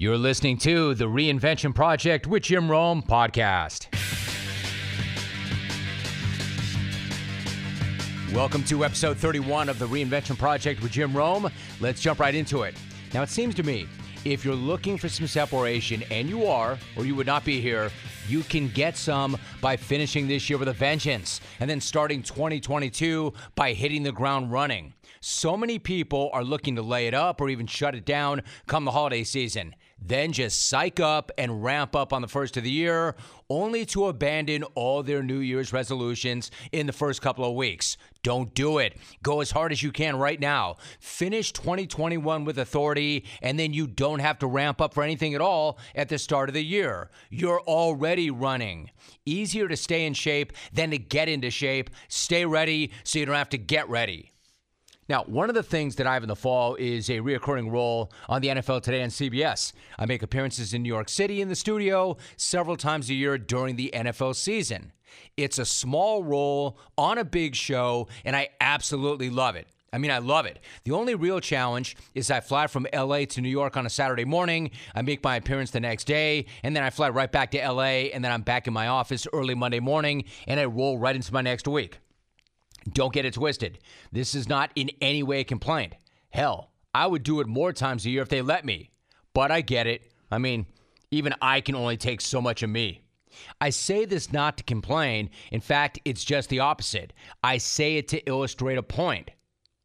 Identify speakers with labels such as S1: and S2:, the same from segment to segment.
S1: You're listening to the Reinvention Project with Jim Rome podcast. Welcome to episode 31 of the Reinvention Project with Jim Rome. Let's jump right into it. Now, it seems to me if you're looking for some separation, and you are, or you would not be here, you can get some by finishing this year with a vengeance and then starting 2022 by hitting the ground running. So many people are looking to lay it up or even shut it down come the holiday season then just psych up and ramp up on the first of the year, only to abandon all their New Year's resolutions in the first couple of weeks. Don't do it. Go as hard as you can right now. Finish 2021 with authority, and then you don't have to ramp up for anything at all at the start of the year. You're already running. Easier to stay in shape than to get into shape. Stay ready so you don't have to get ready. Now, one of the things that I have in the fall is a reoccurring role on the NFL Today on CBS. I make appearances in New York City in the studio several times a year during the NFL season. It's a small role on a big show, and I absolutely love it. I mean, I love it. The only real challenge is I fly from LA to New York on a Saturday morning. I make my appearance the next day, and then I fly right back to LA, and then I'm back in my office early Monday morning, and I roll right into my next week. Don't get it twisted. This is not in any way a complaint. Hell, I would do it more times a year if they let me. But I get it. I mean, even I can only take so much of me. I say this not to complain. In fact, it's just the opposite. I say it to illustrate a point.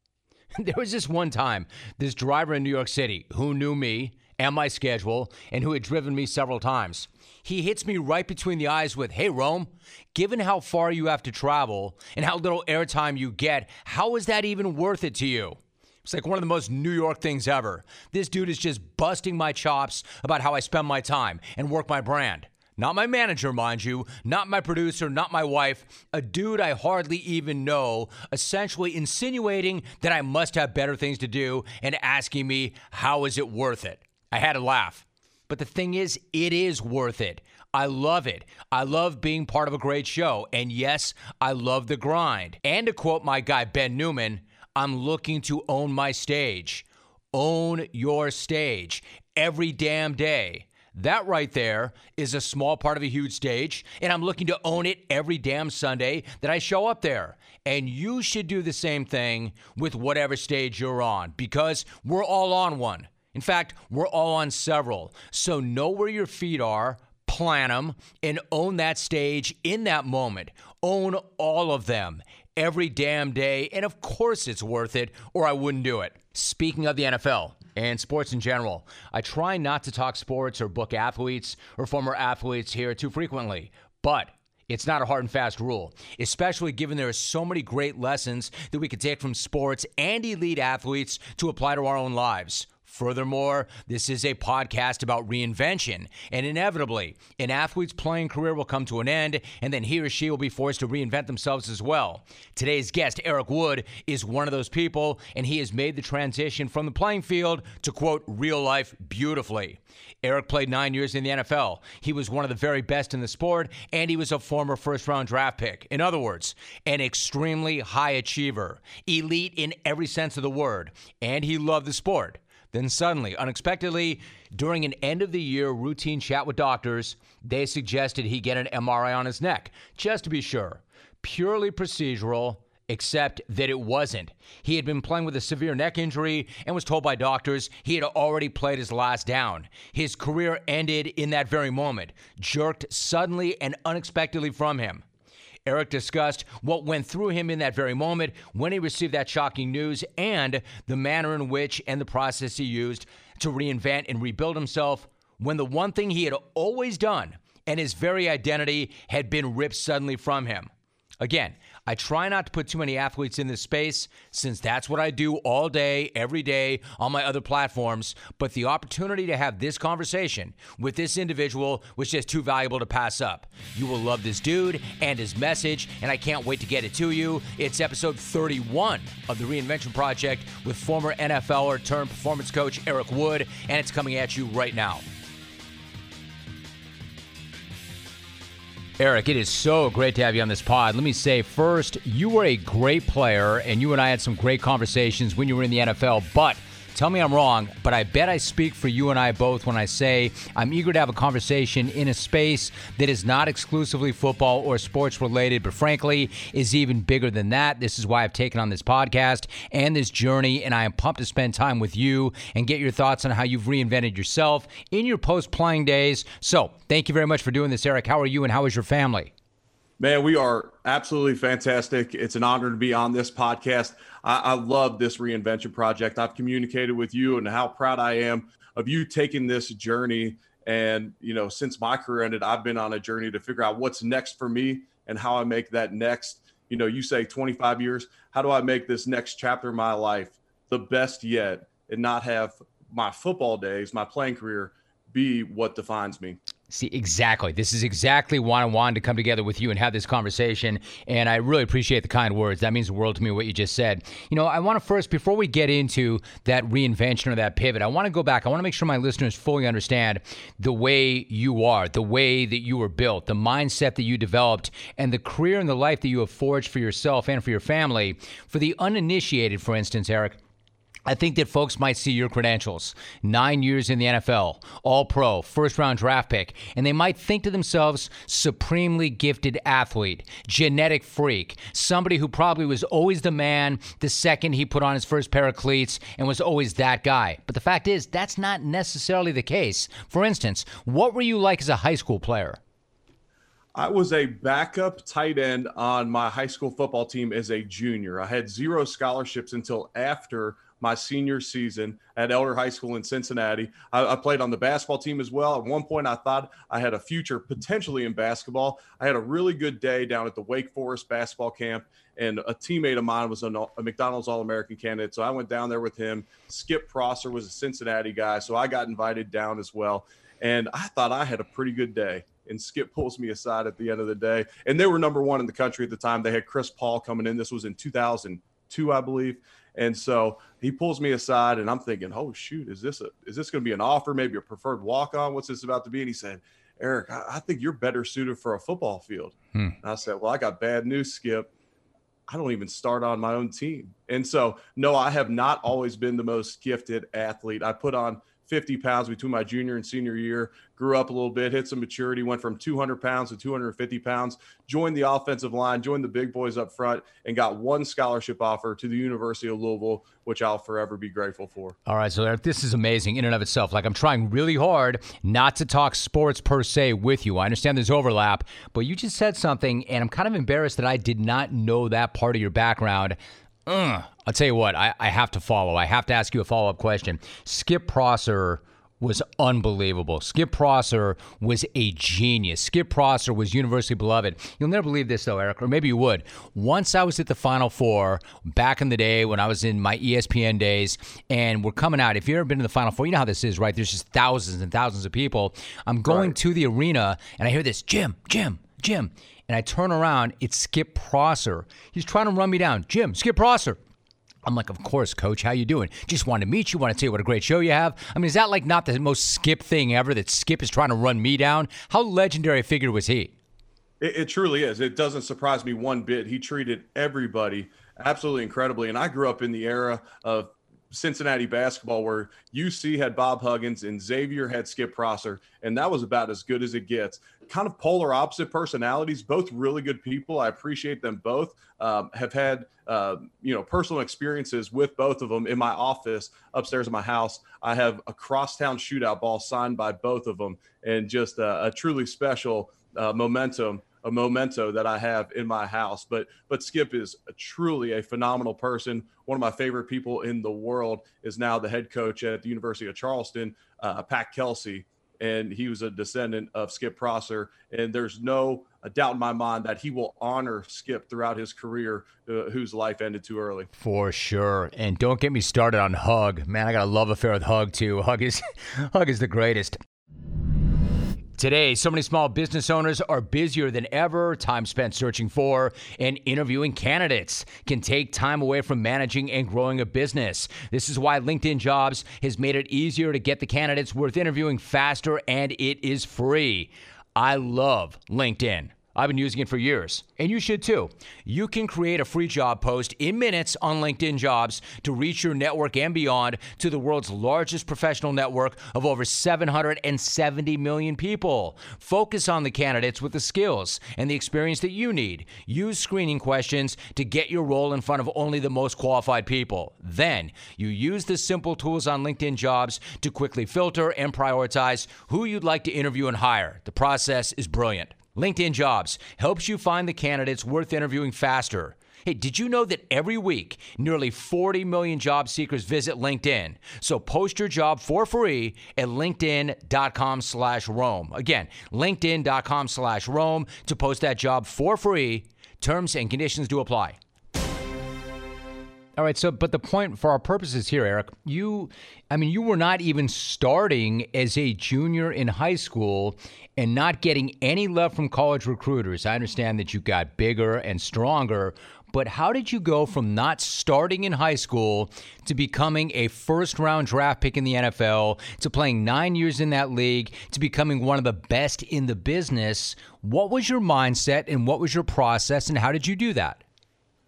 S1: there was this one time, this driver in New York City who knew me and my schedule and who had driven me several times. He hits me right between the eyes with, Hey, Rome, given how far you have to travel and how little airtime you get, how is that even worth it to you? It's like one of the most New York things ever. This dude is just busting my chops about how I spend my time and work my brand. Not my manager, mind you, not my producer, not my wife, a dude I hardly even know, essentially insinuating that I must have better things to do and asking me, how is it worth it? I had to laugh. But the thing is, it is worth it. I love it. I love being part of a great show. And yes, I love the grind. And to quote my guy, Ben Newman, I'm looking to own my stage. Own your stage every damn day. That right there is a small part of a huge stage, and I'm looking to own it every damn Sunday that I show up there. And you should do the same thing with whatever stage you're on because we're all on one. In fact, we're all on several. So know where your feet are, plan them, and own that stage in that moment. Own all of them every damn day. And of course, it's worth it, or I wouldn't do it. Speaking of the NFL, and sports in general. I try not to talk sports or book athletes or former athletes here too frequently, but it's not a hard and fast rule, especially given there are so many great lessons that we can take from sports and elite athletes to apply to our own lives. Furthermore, this is a podcast about reinvention, and inevitably, an athlete's playing career will come to an end, and then he or she will be forced to reinvent themselves as well. Today's guest, Eric Wood, is one of those people, and he has made the transition from the playing field to quote, real life beautifully. Eric played nine years in the NFL. He was one of the very best in the sport, and he was a former first round draft pick. In other words, an extremely high achiever, elite in every sense of the word, and he loved the sport. Then suddenly, unexpectedly, during an end of the year routine chat with doctors, they suggested he get an MRI on his neck, just to be sure. Purely procedural, except that it wasn't. He had been playing with a severe neck injury and was told by doctors he had already played his last down. His career ended in that very moment, jerked suddenly and unexpectedly from him. Eric discussed what went through him in that very moment when he received that shocking news and the manner in which and the process he used to reinvent and rebuild himself when the one thing he had always done and his very identity had been ripped suddenly from him. Again, I try not to put too many athletes in this space since that's what I do all day, every day on my other platforms. But the opportunity to have this conversation with this individual was just too valuable to pass up. You will love this dude and his message, and I can't wait to get it to you. It's episode 31 of the Reinvention Project with former NFLer turned performance coach Eric Wood, and it's coming at you right now. Eric, it is so great to have you on this pod. Let me say first, you were a great player, and you and I had some great conversations when you were in the NFL, but Tell me I'm wrong, but I bet I speak for you and I both when I say I'm eager to have a conversation in a space that is not exclusively football or sports related, but frankly is even bigger than that. This is why I've taken on this podcast and this journey, and I am pumped to spend time with you and get your thoughts on how you've reinvented yourself in your post playing days. So, thank you very much for doing this, Eric. How are you and how is your family?
S2: Man, we are absolutely fantastic. It's an honor to be on this podcast. I, I, love this reinvention project. I've communicated with you and how proud I am of you taking this journey. And, you know, since my career ended, I've been on a journey to figure out what's next for me and how I make that next. You know, you say 25 years. How do I make this next chapter of my life the best yet and not have my football days, my playing career be what defines me?
S1: See, exactly. This is exactly why I wanted to come together with you and have this conversation. And I really appreciate the kind words. That means the world to me, what you just said. You know, I want to first, before we get into that reinvention or that pivot, I want to go back. I want to make sure my listeners fully understand the way you are, the way that you were built, the mindset that you developed, and the career and the life that you have forged for yourself and for your family. For the uninitiated, for instance, Eric, I think that folks might see your credentials nine years in the NFL, all pro, first round draft pick, and they might think to themselves, supremely gifted athlete, genetic freak, somebody who probably was always the man the second he put on his first pair of cleats and was always that guy. But the fact is, that's not necessarily the case. For instance, what were you like as a high school player?
S2: I was a backup tight end on my high school football team as a junior. I had zero scholarships until after my senior season at Elder High School in Cincinnati. I, I, played on the basketball team as well. At one point, I thought I had a future potentially in basketball. I had a really good day down at the Wake Forest basketball camp, and a teammate of mine was a, a McDonald's All American candidate. So I went down there with him. Skip Prosser was a Cincinnati guy, so I got invited down as well. And I thought I had a pretty good day and Skip pulls me aside at the end of the day. And they were number one in the country at the time. They had Chris Paul coming in. This was in 2002, I believe. And so he pulls me aside, and I'm thinking, "Oh shoot, is this a is this going to be an offer? Maybe a preferred walk on? What's this about to be?" And he said, "Eric, I, I think you're better suited for a football field." Hmm. I said, "Well, I got bad news, Skip. I don't even start on my own team." And so, no, I have not always been the most gifted athlete. I put on 50 pounds between my junior and senior year. Grew up a little bit, hit some maturity, went from 200 pounds to 250 pounds, joined the offensive line, joined the big boys up front, and got one scholarship offer to the University of Louisville, which I'll forever be grateful for.
S1: All right, so this is amazing in and of itself. Like I'm trying really hard not to talk sports per se with you. I understand there's overlap, but you just said something, and I'm kind of embarrassed that I did not know that part of your background. Ugh. I'll tell you what, I, I have to follow. I have to ask you a follow up question. Skip Prosser was unbelievable. Skip Prosser was a genius. Skip Prosser was universally beloved. You'll never believe this, though, Eric, or maybe you would. Once I was at the Final Four back in the day when I was in my ESPN days, and we're coming out. If you've ever been to the Final Four, you know how this is, right? There's just thousands and thousands of people. I'm going right. to the arena, and I hear this Jim, Jim, Jim and I turn around, it's Skip Prosser. He's trying to run me down. Jim, Skip Prosser. I'm like, of course, coach. How you doing? Just wanted to meet you. Want to tell you what a great show you have. I mean, is that like not the most Skip thing ever? That Skip is trying to run me down. How legendary a figure was he?
S2: It, it truly is. It doesn't surprise me one bit. He treated everybody absolutely incredibly. And I grew up in the era of Cincinnati basketball where UC had Bob Huggins and Xavier had Skip Prosser, and that was about as good as it gets. Kind of polar opposite personalities, both really good people. I appreciate them both. Um, have had uh, you know personal experiences with both of them in my office upstairs in my house. I have a crosstown shootout ball signed by both of them, and just a, a truly special uh, momentum a memento that I have in my house. But but Skip is a, truly a phenomenal person. One of my favorite people in the world is now the head coach at the University of Charleston, uh, Pat Kelsey. And he was a descendant of Skip Prosser. And there's no doubt in my mind that he will honor Skip throughout his career, uh, whose life ended too early.
S1: For sure. And don't get me started on Hug. Man, I got a love affair with Hug too. Hug is Hug is the greatest. Today, so many small business owners are busier than ever. Time spent searching for and interviewing candidates can take time away from managing and growing a business. This is why LinkedIn Jobs has made it easier to get the candidates worth interviewing faster, and it is free. I love LinkedIn. I've been using it for years, and you should too. You can create a free job post in minutes on LinkedIn Jobs to reach your network and beyond to the world's largest professional network of over 770 million people. Focus on the candidates with the skills and the experience that you need. Use screening questions to get your role in front of only the most qualified people. Then, you use the simple tools on LinkedIn Jobs to quickly filter and prioritize who you'd like to interview and hire. The process is brilliant. LinkedIn Jobs helps you find the candidates worth interviewing faster. Hey, did you know that every week nearly 40 million job seekers visit LinkedIn? So post your job for free at linkedin.com slash Rome. Again, linkedin.com slash Rome to post that job for free. Terms and conditions do apply. All right, so but the point for our purposes here, Eric, you I mean, you were not even starting as a junior in high school and not getting any love from college recruiters. I understand that you got bigger and stronger, but how did you go from not starting in high school to becoming a first round draft pick in the NFL, to playing nine years in that league, to becoming one of the best in the business? What was your mindset and what was your process, and how did you do that?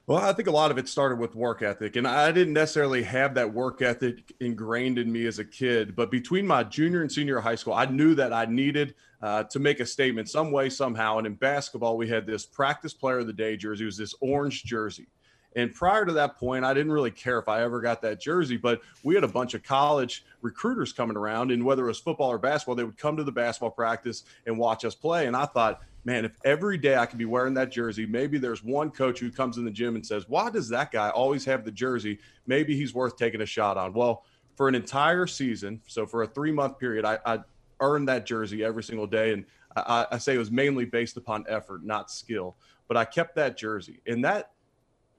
S2: Well, I think a lot of it started with work ethic, and I didn't necessarily have that work ethic ingrained in me as a kid. But between my junior and senior high school, I knew that I needed uh, to make a statement some way, somehow. And in basketball, we had this practice player of the day jersey. It was this orange jersey. And prior to that point, I didn't really care if I ever got that jersey, but we had a bunch of college recruiters coming around, and whether it was football or basketball, they would come to the basketball practice and watch us play. And I thought, man, if every day I could be wearing that jersey, maybe there's one coach who comes in the gym and says, why does that guy always have the jersey? Maybe he's worth taking a shot on. Well, for an entire season, so for a three month period, I, I earned that jersey every single day. And I, I say it was mainly based upon effort, not skill. But I kept that jersey. And that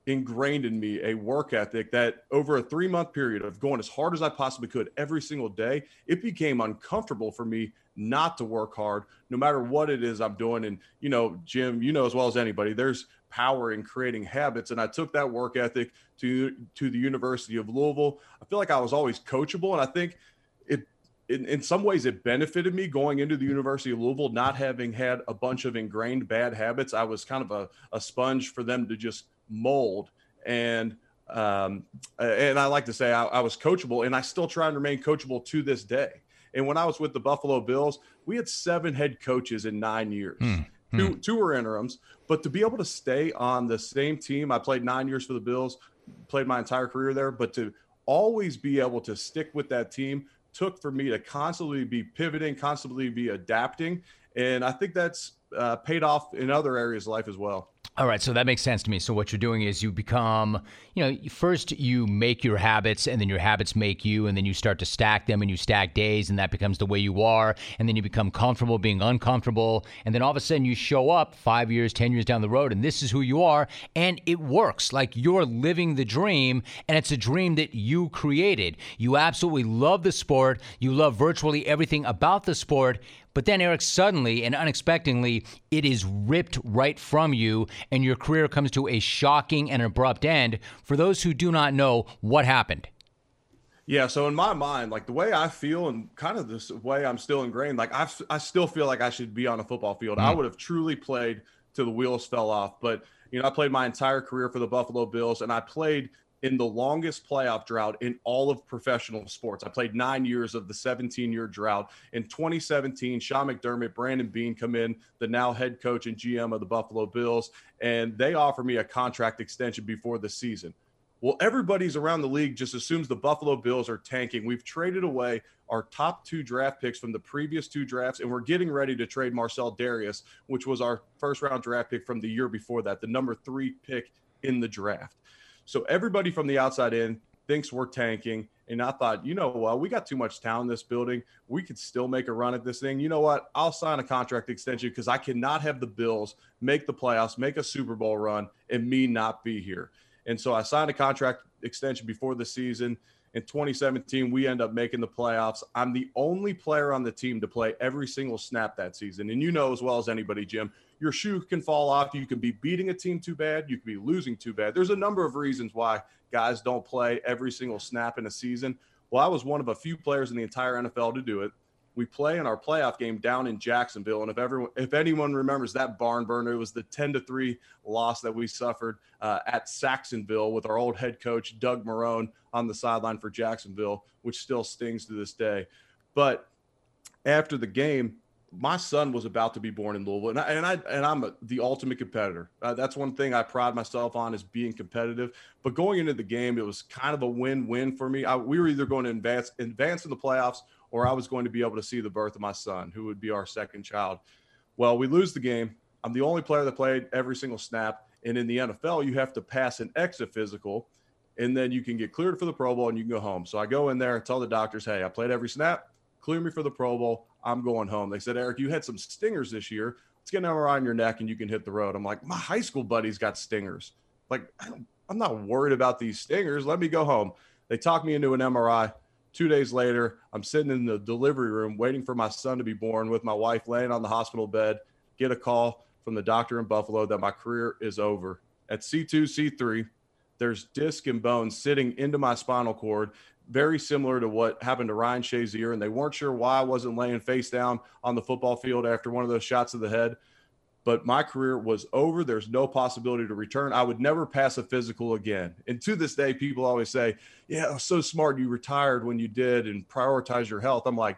S2: ingrained in me a work ethic that over a three month period of going as hard as I possibly could every single day, it became uncomfortable for me not to work hard, no matter what it is I'm doing. And, you know, Jim, you know as well as anybody, there's power in creating habits. And I took that work ethic to to the University of Louisville. I feel like I was always coachable. And I think it in, in some ways it benefited me going into the University of Louisville, not having had a bunch of ingrained bad habits. I was kind of a, a sponge for them to just mold. And um, and I like to say I, I was coachable, and I still try and remain coachable to this day. And when I was with the Buffalo Bills, we had seven head coaches in nine years. Mm, two, two were interims, but to be able to stay on the same team, I played nine years for the Bills, played my entire career there, but to always be able to stick with that team took for me to constantly be pivoting, constantly be adapting. And I think that's uh, paid off in other areas of life as well.
S1: All right, so that makes sense to me. So what you're doing is you become, you know, first you make your habits and then your habits make you and then you start to stack them and you stack days and that becomes the way you are and then you become comfortable being uncomfortable and then all of a sudden you show up 5 years, 10 years down the road and this is who you are and it works. Like you're living the dream and it's a dream that you created. You absolutely love the sport, you love virtually everything about the sport, but then, Eric, suddenly and unexpectedly, it is ripped right from you, and your career comes to a shocking and abrupt end. For those who do not know, what happened?
S2: Yeah, so in my mind, like the way I feel and kind of this way I'm still ingrained, like I, I still feel like I should be on a football field. Mm. I would have truly played till the wheels fell off. But, you know, I played my entire career for the Buffalo Bills and I played in the longest playoff drought in all of professional sports. I played nine years of the 17 year drought. In 2017, Sean McDermott, Brandon Beane come in, the now head coach and GM of the Buffalo Bills, and they offer me a contract extension before the season. Well, everybody's around the league just assumes the Buffalo Bills are tanking. We've traded away our top two draft picks from the previous two drafts, and we're getting ready to trade Marcell Dareus, which was our first round draft pick from the year before that, the number three pick in the draft. So everybody from the outside in thinks we're tanking. And I thought, you know what, we got too much talent in this building. We could still make a run at this thing. You know what? I'll sign a contract extension because I cannot have the Bills make the playoffs, make a Super Bowl run, and me not be here. And so I signed a contract extension before the season. In 2017, we end up making the playoffs. I'm the only player on the team to play every single snap that season. And you know as well as anybody, Jim, your shoe can fall off. You can be beating a team too bad. You can be losing too bad. There's a number of reasons why guys don't play every single snap in a season. Well, I was one of a few players in the entire NFL to do it. We play in our playoff game down in Jacksonville, and if everyone, if anyone remembers that barn burner, it was the ten to three loss that we suffered uh, at Jacksonville with our old head coach Doug Marrone on the sideline for Jacksonville, which still stings to this day. But after the game, my son was about to be born in Louisville, and I and I and I'm a, the ultimate competitor. Uh, that's one thing I pride myself on is being competitive. But going into the game, it was kind of a win-win for me. I, we were either going to advance advance in the playoffs, or I was going to be able to see the birth of my son, who would be our second child. Well, we lose the game. I'm the only player that played every single snap, and in the NFL, you have to pass an exit physical, and then you can get cleared for the Pro Bowl and you can go home. So I go in there and tell the doctors, "Hey, I played every snap. Clear me for the Pro Bowl." I'm going home. They said, Eric, you had some stingers this year. Let's get an MRI on your neck and you can hit the road. I'm like, my high school buddy's got stingers. Like, I'm not worried about these stingers. Let me go home. They talk me into an MRI. Two days later, I'm sitting in the delivery room waiting for my son to be born with my wife laying on the hospital bed. Get a call from the doctor in Buffalo that my career is over. At C2, C3, there's disc and bone sitting into my spinal cord very similar to what happened to Ryan Shazier, and they weren't sure why I wasn't laying face down on the football field after one of those shots of the head. But my career was over. There's no possibility to return. I would never pass a physical again. And to this day, people always say, "Yeah, so smart. You retired when you did and prioritize your health." I'm like,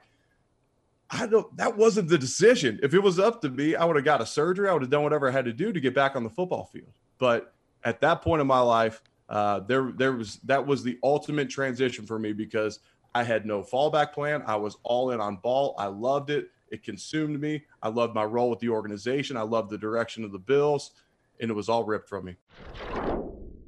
S2: I don't. That wasn't the decision. If it was up to me, I would have got a surgery. I would have done whatever I had to do to get back on the football field. But at that point in my life, uh, there there was that was the ultimate transition for me because I had no fallback plan. I was all in on ball. I loved it. It consumed me. I loved my role with the organization. I loved the direction of the Bills, and it was all ripped from me.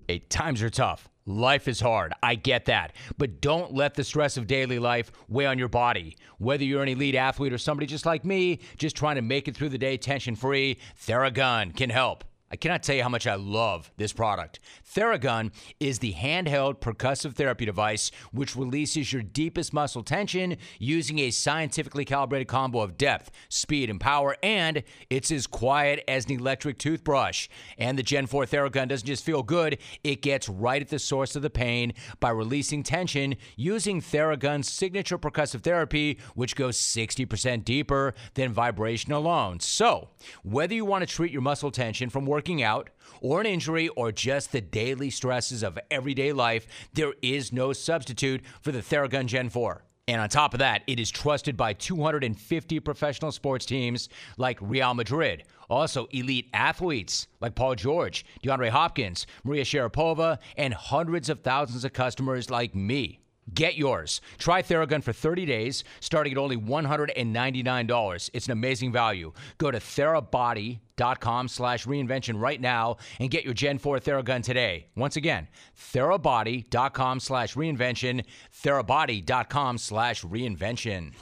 S1: Hey, times are tough. Life is hard. I get that. But don't let the stress of daily life weigh on your body. Whether you're an elite athlete or somebody just like me, just trying to make it through the day tension free, Theragun can help. I cannot tell you how much I love this product. Theragun is the handheld percussive therapy device which releases your deepest muscle tension using a scientifically calibrated combo of depth, speed, and power, and it's as quiet as an electric toothbrush. And the Gen 4 Theragun doesn't just feel good, it gets right at the source of the pain by releasing tension using Theragun's signature percussive therapy, which goes 60% deeper than vibration alone. So, whether you want to treat your muscle tension from working working out or an injury or just the daily stresses of everyday life, there is no substitute for the Theragun Gen 4. And on top of that, it is trusted by 250 professional sports teams like Real Madrid. Also, elite athletes like Paul George, DeAndre Hopkins, Maria Sharapova, and hundreds of thousands of customers like me. Get yours. Try Theragun for 30 days, starting at only $199. It's an amazing value. Go to therabody.com slash reinvention right now and get your Gen 4 Theragun today. Once again, therabody.com slash reinvention, therabody.com slash reinvention.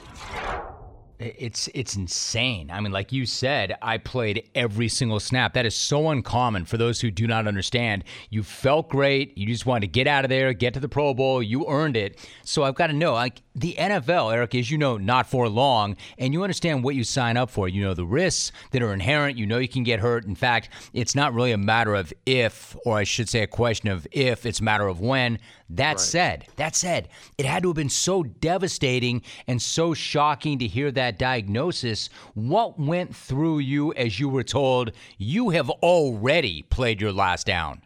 S1: It's it's insane. I mean, like you said, I played every single snap. That is so uncommon for those who do not understand. You felt great. You just wanted to get out of there, get to the Pro Bowl. You earned it. So I've got to know, like the NFL, Eric, as you know, not for long, and you understand what you sign up for. You know the risks that are inherent. You know you can get hurt. In fact, it's not really a matter of if, or I should say, a question of if. It's a matter of when. That right. said, that said, it had to have been so devastating and so shocking to hear that diagnosis. What went through you as you were told you have already played your last down?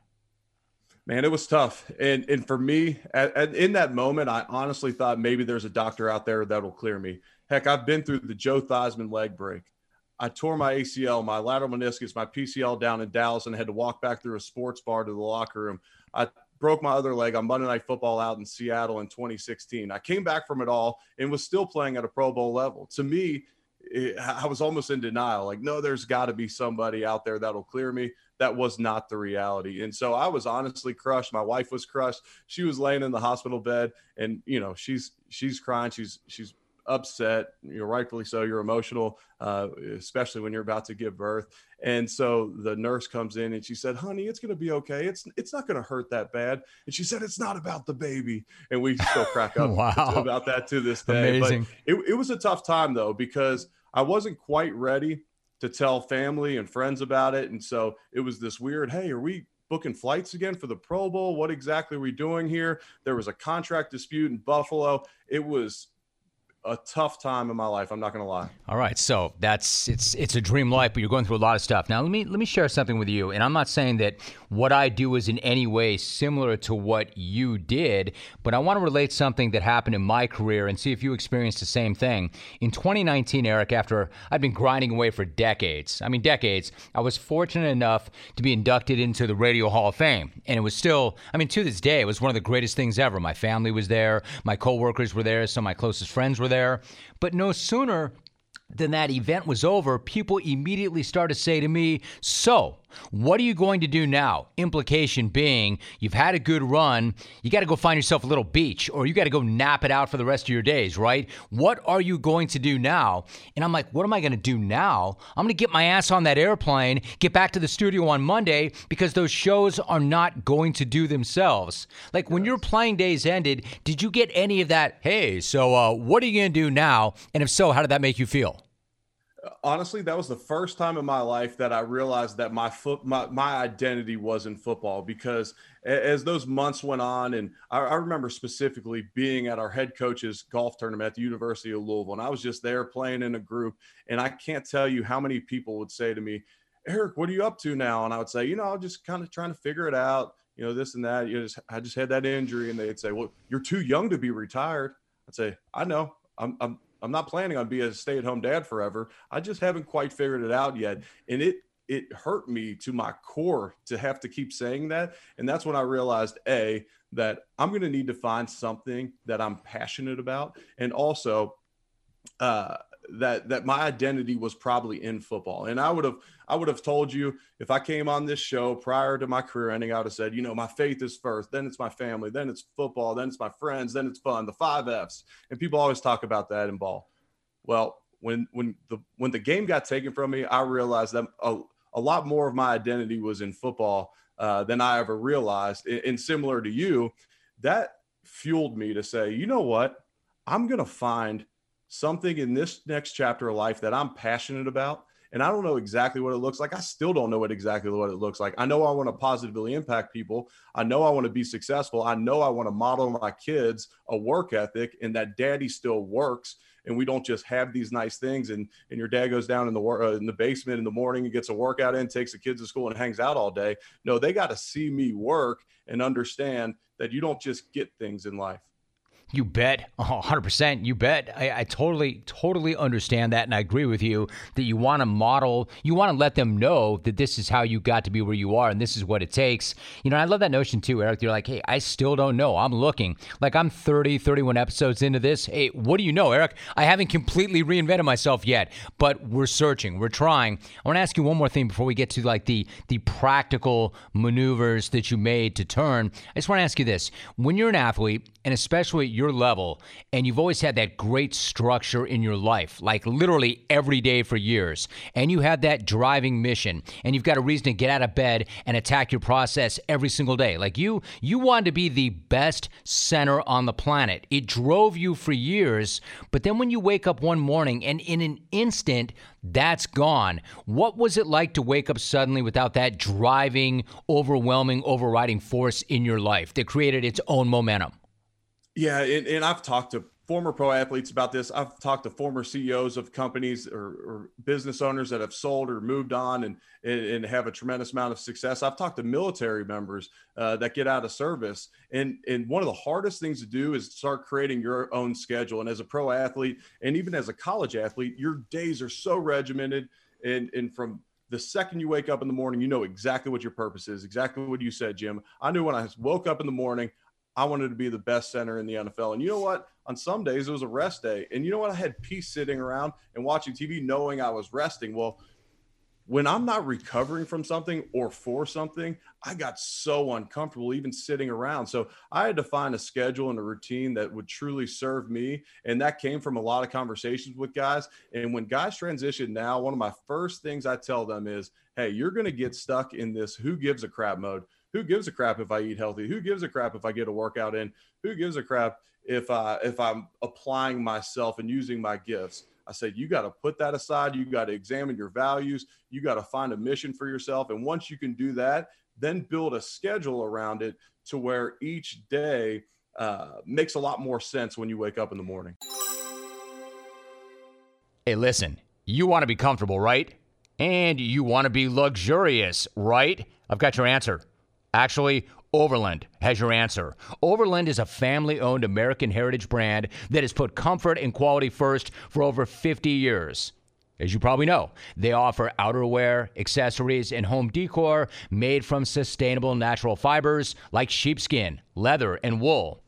S2: Man, it was tough, and and for me, at, at, in that moment, I honestly thought maybe there's a doctor out there that'll clear me. Heck, I've been through the Joe Theismann leg break. I tore my ACL, my lateral meniscus, my PCL down in Dallas, and had to walk back through a sports bar to the locker room. I broke my other leg on Monday Night Football out in Seattle in 2016. I came back from it all and was still playing at a Pro Bowl level. To me, it, I was almost in denial. Like, no, there's got to be somebody out there that'll clear me. That was not the reality. And so I was honestly crushed. My wife was crushed. She was laying in the hospital bed and, you know, she's, she's crying. She's, she's upset. You're rightfully so. You're emotional, uh, especially when you're about to give birth. And so the nurse comes in and she said, "Honey, it's going to be okay. It's it's not going to hurt that bad." And she said, "It's not about the baby." And we still crack up
S1: wow.
S2: about that to this day.
S1: Amazing.
S2: But it, it was a tough time though because I wasn't quite ready to tell family and friends about it, and so it was this weird. Hey, are we booking flights again for the Pro Bowl? What exactly are we doing here? There was a contract dispute in Buffalo. It was a tough time in my life. I'm not going to lie.
S1: All right, so that's it's it's a dream life, but you're going through a lot of stuff. Now let me let me share something with you, and I'm not saying that what I do is in any way similar to what you did, but I want to relate something that happened in my career and see if you experienced the same thing. In 2019, Eric, after I'd been grinding away for decades, I mean decades, I was fortunate enough to be inducted into the Radio Hall of Fame, and it was still, I mean, to this day, it was one of the greatest things ever. My family was there, my coworkers were there, some of my closest friends were there there. But no sooner than that event was over, people immediately started to say to me, So, what are you going to do now? Implication being, you've had a good run. You got to go find yourself a little beach or you got to go nap it out for the rest of your days, right? What are you going to do now? And I'm like, what am I going to do now? I'm going to get my ass on that airplane, get back to the studio on Monday because those shows are not going to do themselves. Like when your playing days ended, did you get any of that? Hey, so uh, what are you going to do now? And if so, how did that make you feel?
S2: Honestly, that was the first time in my life that I realized that my foot, my, my identity was in football because as those months went on, and I, I, remember specifically being at our head coach's golf tournament at the University of Louisville, and I was just there playing in a group, and I can't tell you how many people would say to me, Eric, what are you up to now? And I would say, you know, I'm just kind of trying to figure it out, you know, this and that. You know, just, I just had that injury, and they'd say, well, you're too young to be retired. I'd say, I know, I'm, I'm I'm not planning on being a stay-at-home dad forever. I just haven't quite figured it out yet. And it it hurt me to my core to have to keep saying that. And that's when I realized A, that I'm gonna need to find something that I'm passionate about. And also uh that that my identity was probably in football. And I would have I would have told you if I came on this show prior to my career ending, I would have said, you know, my faith is first, then it's my family, then it's football, then it's my friends, then it's fun, the five F's. And people always talk about that in ball. Well, when when the when the game got taken from me, I realized that a, a lot more of my identity was in football uh, than I ever realized. And, and similar to you, that fueled me to say, you know what, I'm gonna find something in this next chapter of life that I'm passionate about. And I don't know exactly what it looks like. I still don't know what exactly what it looks like. I know I want to positively impact people. I know I want to be successful. I know I want to model my kids a work ethic and that daddy still works. And we don't just have these nice things. And, and your dad goes down in the uh, in the basement in the morning and gets a workout in, takes the kids to school and hangs out all day. No, they got to see me work and understand that you don't just get things in life.
S1: You bet. Oh, 100%. You bet. I, I, totally, totally understand that. And I agree with you that you want to model, you want to let them know that this is how you got to be where you are and this is what it takes. You know, I love that notion too, Eric. You're like, hey, I still don't know. I'm looking. Like I'm 30, 31 episodes into this. Hey, what do you know, Eric? I haven't completely reinvented myself yet, but we're searching, we're trying. I want to ask you one more thing before we get to like the, the practical maneuvers that you made to turn. I just want to ask you this. When you're an athlete, and especially your level, and you've always had that great structure in your life, like literally every day for years, and you had that driving mission, and you've got a reason to get out of bed and attack your process every single day. Like you, you wanted to be the best center on the planet. It drove you for years, but then when you wake up one morning and in an instant, that's gone. What was it like to wake up suddenly without that driving, overwhelming, overriding force in your life that created its own momentum?
S2: Yeah, and, and I've talked to former pro athletes about this. I've talked to former CEOs of companies or, or, business owners that have sold or moved on and, and have a tremendous amount of success. I've talked to military members uh, that get out of service. And, and one of the hardest things to do is start creating your own schedule. And as a pro athlete, and even as a college athlete, your days are so regimented. And, and from the second you wake up in the morning, you know exactly what your purpose is, exactly what you said, Jim. I knew when I woke up in the morning, I wanted to be the best center in the NFL. And you know what? on some days it was a rest day. And you know what? I had peace sitting around and watching TV knowing I was resting. Well, when I'm not recovering from something or for something, I got so uncomfortable even sitting around. So I had to find a schedule and a routine that would truly serve me. And that came from a lot of conversations with guys. And when guys transition now, one of my first things I tell them is, hey, you're going to get stuck in this who gives a crap mode. Who gives a crap if I eat healthy? Who gives a crap if I get a workout in? Who gives a crap if I if I'm applying myself and using my gifts? I said, you got to put that aside. You got to examine your values. You got to find a mission for yourself. And once you can do that, then build a schedule around it to where each day uh, makes a lot more sense when you wake up in the morning.
S1: Hey, listen, you want to be comfortable, right? And you want to be luxurious, right? I've got your answer. Actually, Overland has your answer. Overland is a family owned American heritage brand that has put comfort and quality first for over 50 years. As you probably know, they offer outerwear, accessories, and home decor made from sustainable natural fibers like sheepskin, leather, and wool.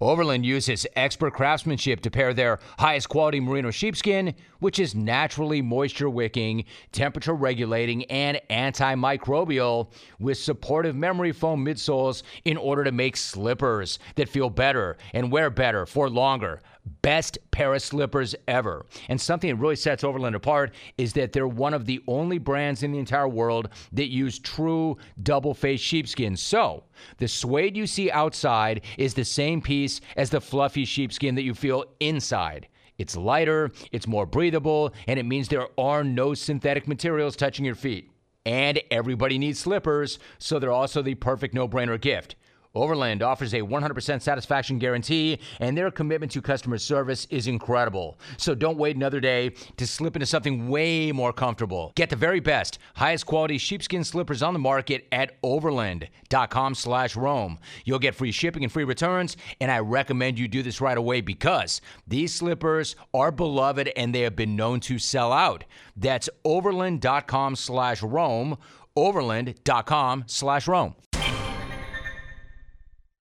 S1: Overland uses expert craftsmanship to pair their highest quality merino sheepskin, which is naturally moisture wicking, temperature regulating, and antimicrobial, with supportive memory foam midsoles in order to make slippers that feel better and wear better for longer best pair of slippers ever. And something that really sets Overland apart is that they're one of the only brands in the entire world that use true double faced sheepskin. So, the suede you see outside is the same piece as the fluffy sheepskin that you feel inside. It's lighter, it's more breathable, and it means there are no synthetic materials touching your feet. And everybody needs slippers, so they're also the perfect no brainer gift. Overland offers a 100% satisfaction guarantee, and their commitment to customer service is incredible. So don't wait another day to slip into something way more comfortable. Get the very best, highest quality sheepskin slippers on the market at overland.com slash Rome. You'll get free shipping and free returns, and I recommend you do this right away because these slippers are beloved and they have been known to sell out. That's overland.com slash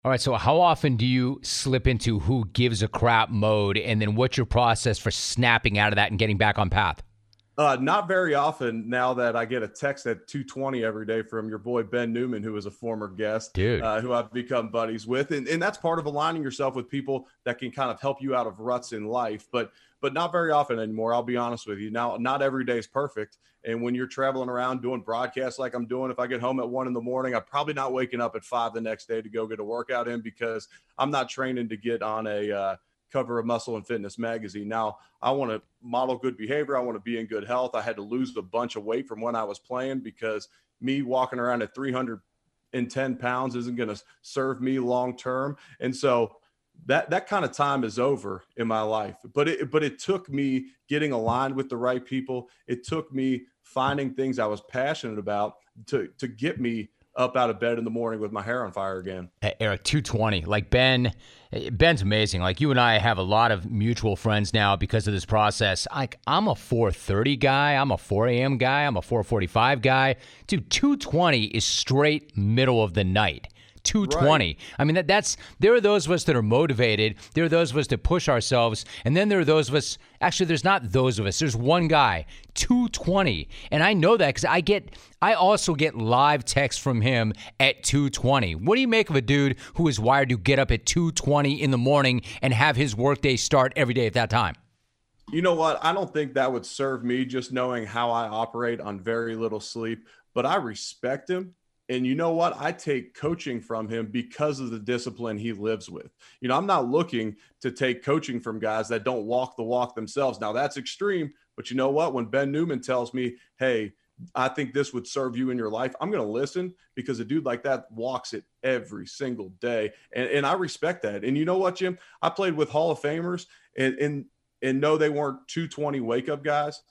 S1: All right, so how often do you slip into who gives a crap mode, and then what's your process for snapping out of that and getting back on path?
S2: Uh, not very often now that I get a text at 220 every day from your boy Ben Newman, who is a former guest,
S1: dude,
S2: uh, who I've become buddies with, and, and that's part of aligning yourself with people that can kind of help you out of ruts in life. But but not very often anymore. I'll be honest with you. Now, not every day is perfect. And when you're traveling around doing broadcasts like I'm doing, if I get home at one in the morning, I'm probably not waking up at five the next day to go get a workout in because I'm not training to get on a uh, cover of Muscle and Fitness magazine. Now, I want to model good behavior. I want to be in good health. I had to lose a bunch of weight from when I was playing because me walking around at 310 pounds isn't going to serve me long term. And so, that that kind of time is over in my life but it but it took me getting aligned with the right people it took me finding things i was passionate about to to get me up out of bed in the morning with my hair on fire again.
S1: Eric 220 like ben ben's amazing. Like you and i have a lot of mutual friends now because of this process. Like i'm a 430 guy. I'm a 4 a.m guy. I'm a 445 guy. Dude 220 is straight middle of the night 220. Right. I mean, that, that's there are those of us that are motivated. There are those of us that push ourselves, and then there are those of us. Actually, there's not those of us. There's one guy, 220, and I know that because I get. I also get live texts from him at 220. What do you make of a dude who is wired to get up at 220 in the morning and have his workday start every day at that time?
S2: You know what? I don't think that would serve me just knowing how I operate on very little sleep, but I respect him and you know what? I take coaching from him because of the discipline he lives with. You know, I'm not looking to take coaching from guys that don't walk the walk themselves. Now, that's extreme, but you know what? When Ben Newman tells me, hey, I think this would serve you in your life, I'm going to listen because a dude like that walks it every single day. And, and I respect that. And you know what, Jim? I played with Hall of Famers and, and, and no, they weren't 220 wake up guys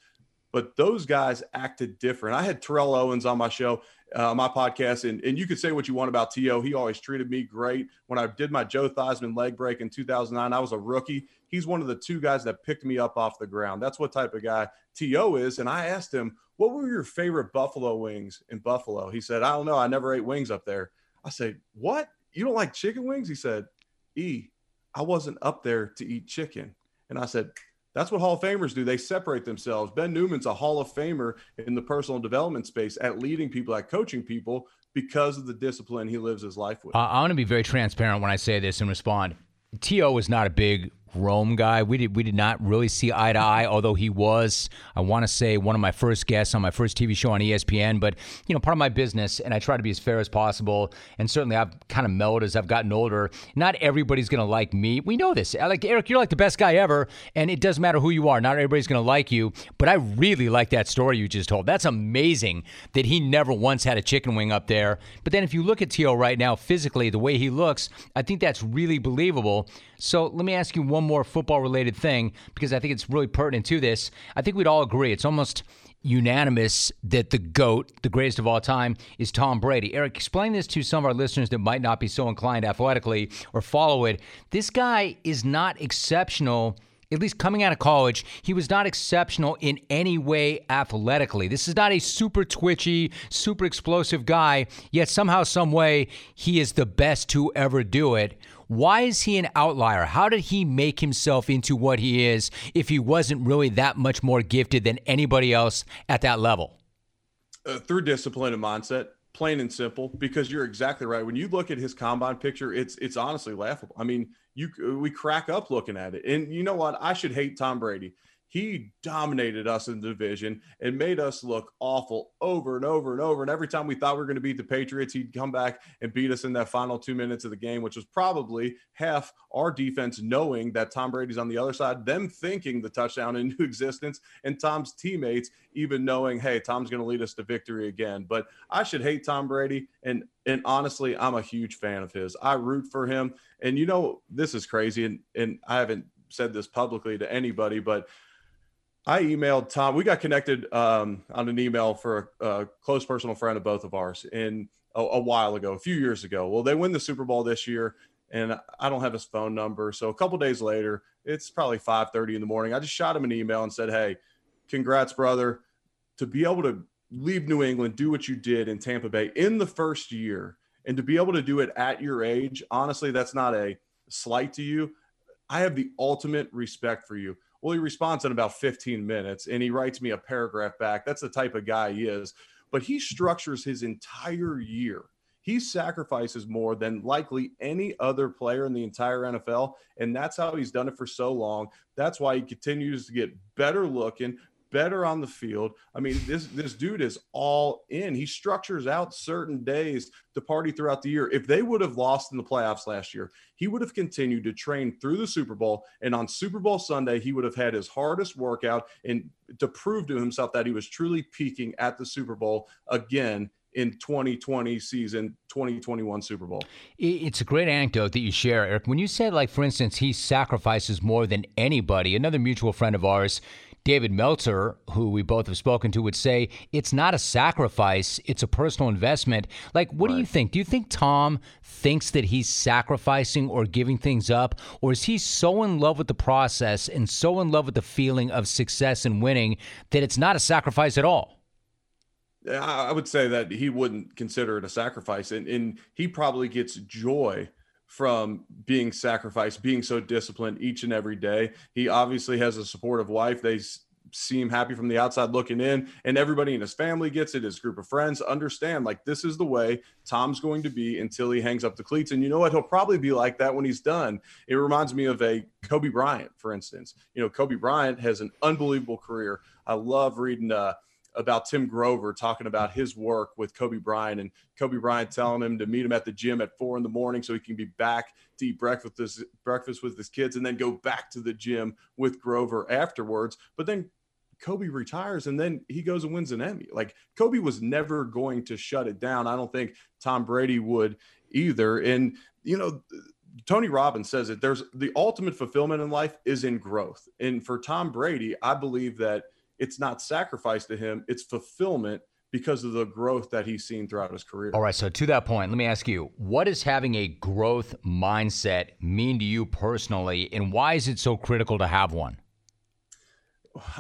S2: but those guys acted different. I had Terrell Owens on my show, uh, my podcast, and, and you could say what you want about T.O. He always treated me great. When I did my Joe Theismann leg break in 2009, I was a rookie. He's one of the two guys that picked me up off the ground. That's what type of guy T.O. is. And I asked him, what were your favorite Buffalo wings in Buffalo? He said, I don't know. I never ate wings up there. I said, what? You don't like chicken wings? He said, E, I wasn't up there to eat chicken. And I said, that's what Hall of Famers do. They separate themselves. Ben Newman's a Hall of Famer in the personal development space at leading people, at coaching people because of the discipline he lives his life with.
S1: I want to be very transparent when I say this and respond. T.O. is not a big Rome guy. We did we did not really see eye to eye, although he was, I want to say, one of my first guests on my first TV show on ESPN. But you know, part of my business, and I try to be as fair as possible. And certainly, I've kind of mellowed as I've gotten older. Not everybody's going to like me. We know this. Like Eric, you're like the best guy ever, and it doesn't matter who you are. Not everybody's going to like you. But I really like that story you just told. That's amazing that he never once had a chicken wing up there. But then if you look at T.O. right now, physically, the way he looks, I think that's really believable. So let me ask you one more football related thing because I think it's really pertinent to this. I think we'd all agree it's almost unanimous that the GOAT, the greatest of all time, is Tom Brady. Eric, explain this to some of our listeners that might not be so inclined athletically or follow it. This guy is not exceptional at least coming out of college, he was not exceptional in any way athletically. This is not a super twitchy, super explosive guy, yet somehow, some way, he is the best to ever do it. Why is he an outlier? How did he make himself into what he is if he wasn't really that much more gifted than anybody else at that level?
S2: Uh, through discipline and mindset, plain and simple. Because you're exactly right. When you look at his combine picture, it's it's honestly laughable. I mean, you we crack up looking at it. And you know what? I should hate Tom Brady he dominated us in the division and made us look awful over and over and over. And every time we thought we were going to beat the Patriots, he'd come back and beat us in that final two minutes of the game, which was probably half our defense knowing that Tom Brady's on the other side, them thinking the touchdown into existence, and Tom's teammates even knowing, hey, Tom's going to lead us to victory again. But I should hate Tom Brady. And and honestly, I'm a huge fan of his. I root for him. And you know, this is crazy. And and I haven't said this publicly to anybody, but I emailed Tom. We got connected um, on an email for a, a, close personal friend of both of ours in a, a, while ago, a few years ago. Well, they win the Super Bowl this year, and I don't have his phone number. So a couple days later, it's probably 5:30 in the morning. I just shot him an email and said, "Hey, congrats, brother! To be able to leave New England, do what you did in Tampa Bay in the first year, and to be able to do it at your age, honestly, that's not a slight to you. I have the ultimate respect for you." Well, he responds in about 15 minutes and he writes me a paragraph back. That's the type of guy he is. But he structures his entire year. He sacrifices more than likely any other player in the entire NFL. And that's how he's done it for so long. That's why he continues to get better looking, better on the field. I mean, this this dude is all in. He structures out certain days to party throughout the year. If they would have lost in the playoffs last year, he would have continued to train through the Super Bowl. And on Super Bowl Sunday, he would have had his hardest workout and to prove to himself that he was truly peaking at the Super Bowl again in 2020 season 2021 super bowl
S1: it's a great anecdote that you share eric when you said like for instance he sacrifices more than anybody another mutual friend of ours David Meltzer, who we both have spoken to, would say it's not a sacrifice, it's a personal investment. Like, what right. do you think? Do you think Tom thinks that he's sacrificing or giving things up? Or is he so in love with the process and so in love with the feeling of success and winning that it's not a sacrifice at all?
S2: Yeah, I would say that he wouldn't consider it a sacrifice. And, and he probably gets joy from being sacrificed, being so disciplined each and every day. He obviously has a supportive wife. They seem happy from the outside looking in, and everybody in his family gets it. His group of friends understand like this is the way Tom's going to be until he hangs up the cleats. And you know what? He'll probably be like that when he's done. It reminds me of a Kobe Bryant, for instance. You know, Kobe Bryant has an unbelievable career. I love reading. Uh, about Tim Grover talking about his work with Kobe Bryant and Kobe Bryant telling him to meet him at the gym at four in the morning so he can be back to eat breakfast with his, breakfast with his kids and then go back to the gym with Grover afterwards. But then Kobe retires and then he goes and wins an Emmy. Like Kobe was never going to shut it down. I don't think Tom Brady would either. And, you know, Tony Robbins says it there's the ultimate fulfillment in life is in growth. And for Tom Brady, I believe that it's not sacrifice to him, it's fulfillment because of the growth that he's seen throughout his career.
S1: All right, so to that point, let me ask you, what does having a growth mindset mean to you personally, and why is it so critical to have one?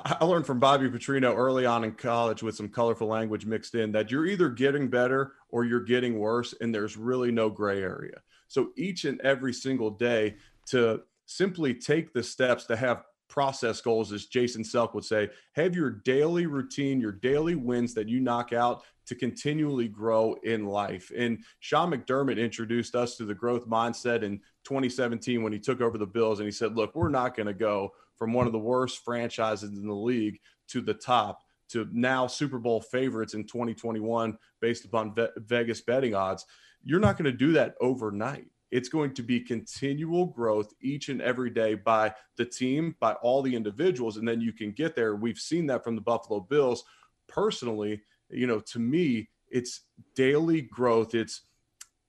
S2: I learned from Bobby Petrino early on in college with some colorful language mixed in that you're either getting better or you're getting worse, and there's really no gray area. So each and every single day, to simply take the steps to have process goals, as Jason Selk would say, have your daily routine, your daily wins that you knock out to continually grow in life. And Sean McDermott introduced us to the growth mindset in 2017 when he took over the Bills. And he said, look, we're not going to go from one of the worst franchises in the league to the top to now Super Bowl favorites in 2021 based upon Vegas betting odds. You're not going to do that overnight. It's going to be continual growth each and every day by the team, by all the individuals, and then you can get there. We've seen that from the Buffalo Bills. Personally, you know, to me, it's daily growth. It's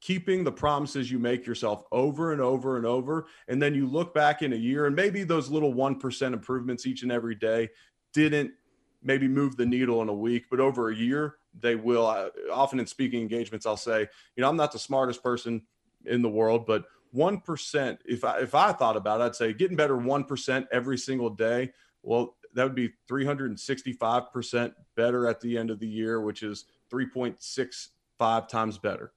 S2: keeping the promises you make yourself over and over and over. And then you look back in a year, and maybe those little 1% improvements each and every day didn't maybe move the needle in a week, but over a year, they will. I, often in speaking engagements, I'll say, you know, I'm not the smartest person in the world, but 1%, if I, if I thought about it, I'd say getting better 1% every single day. Well, that would be 365% better at the end of the year, which is 3.65 times better.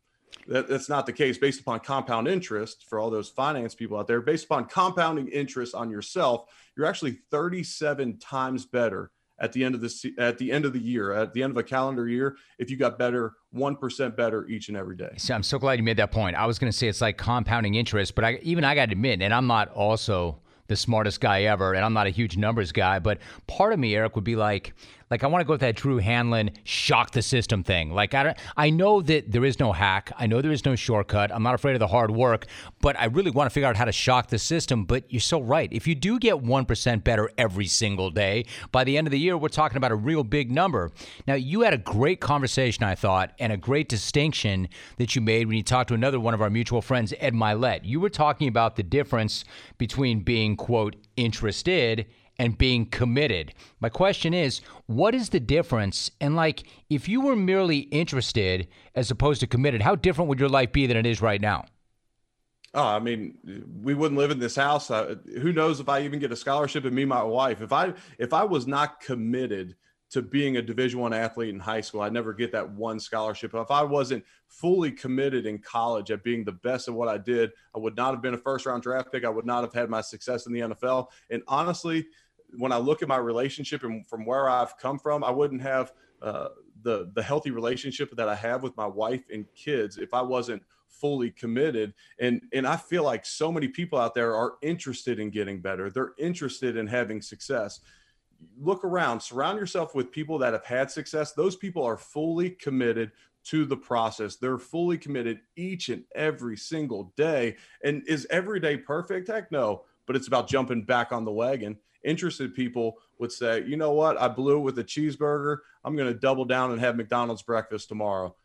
S2: That, that's not the case based upon compound interest for all those finance people out there. Based upon compounding interest on yourself, you're actually 37 times better at the end of the at the end of the year, at the end of a calendar year, if you got better, one percent better each and every day.
S1: So I'm so glad you made that point. I was going to say it's like compounding interest, but I, even I got to admit, and I'm not also the smartest guy ever, and I'm not a huge numbers guy, but part of me, Eric, would be like, like I want to go with that Drew Hanlen shock the system thing. Like I don't, I know that there is no hack. I know there is no shortcut. I'm not afraid of the hard work, but I really want to figure out how to shock the system. But you're so right. If you do get one percent better every single day, by the end of the year, we're talking about a real big number. Now you had a great conversation, I thought, and a great distinction that you made when you talked to another one of our mutual friends, Ed Mylett. You were talking about the difference between being quote interested and being committed. My question is, what is the difference? And like, if you were merely interested as opposed to committed, how different would your life be than it is right now?
S2: Oh, I mean, we wouldn't live in this house. Who knows if I even get a scholarship and me, my wife. If I if I was not committed to being a Division One athlete in high school, I'd never get that one scholarship. If I wasn't fully committed in college at being the best at what I did, I would not have been a first round draft pick. I would not have had my success in the NFL. And honestly, when I look at my relationship and from where I've come from, I wouldn't have uh, the the healthy relationship that I have with my wife and kids if I wasn't fully committed. And and I feel like so many people out there are interested in getting better. They're interested in having success. Look around, surround yourself with people that have had success. Those people are fully committed to the process. They're fully committed each and every single day. And is every day perfect? Heck no. But it's about jumping back on the wagon interested people would say, you know what, I blew it with a cheeseburger. I'm going to double down and have McDonald's breakfast tomorrow.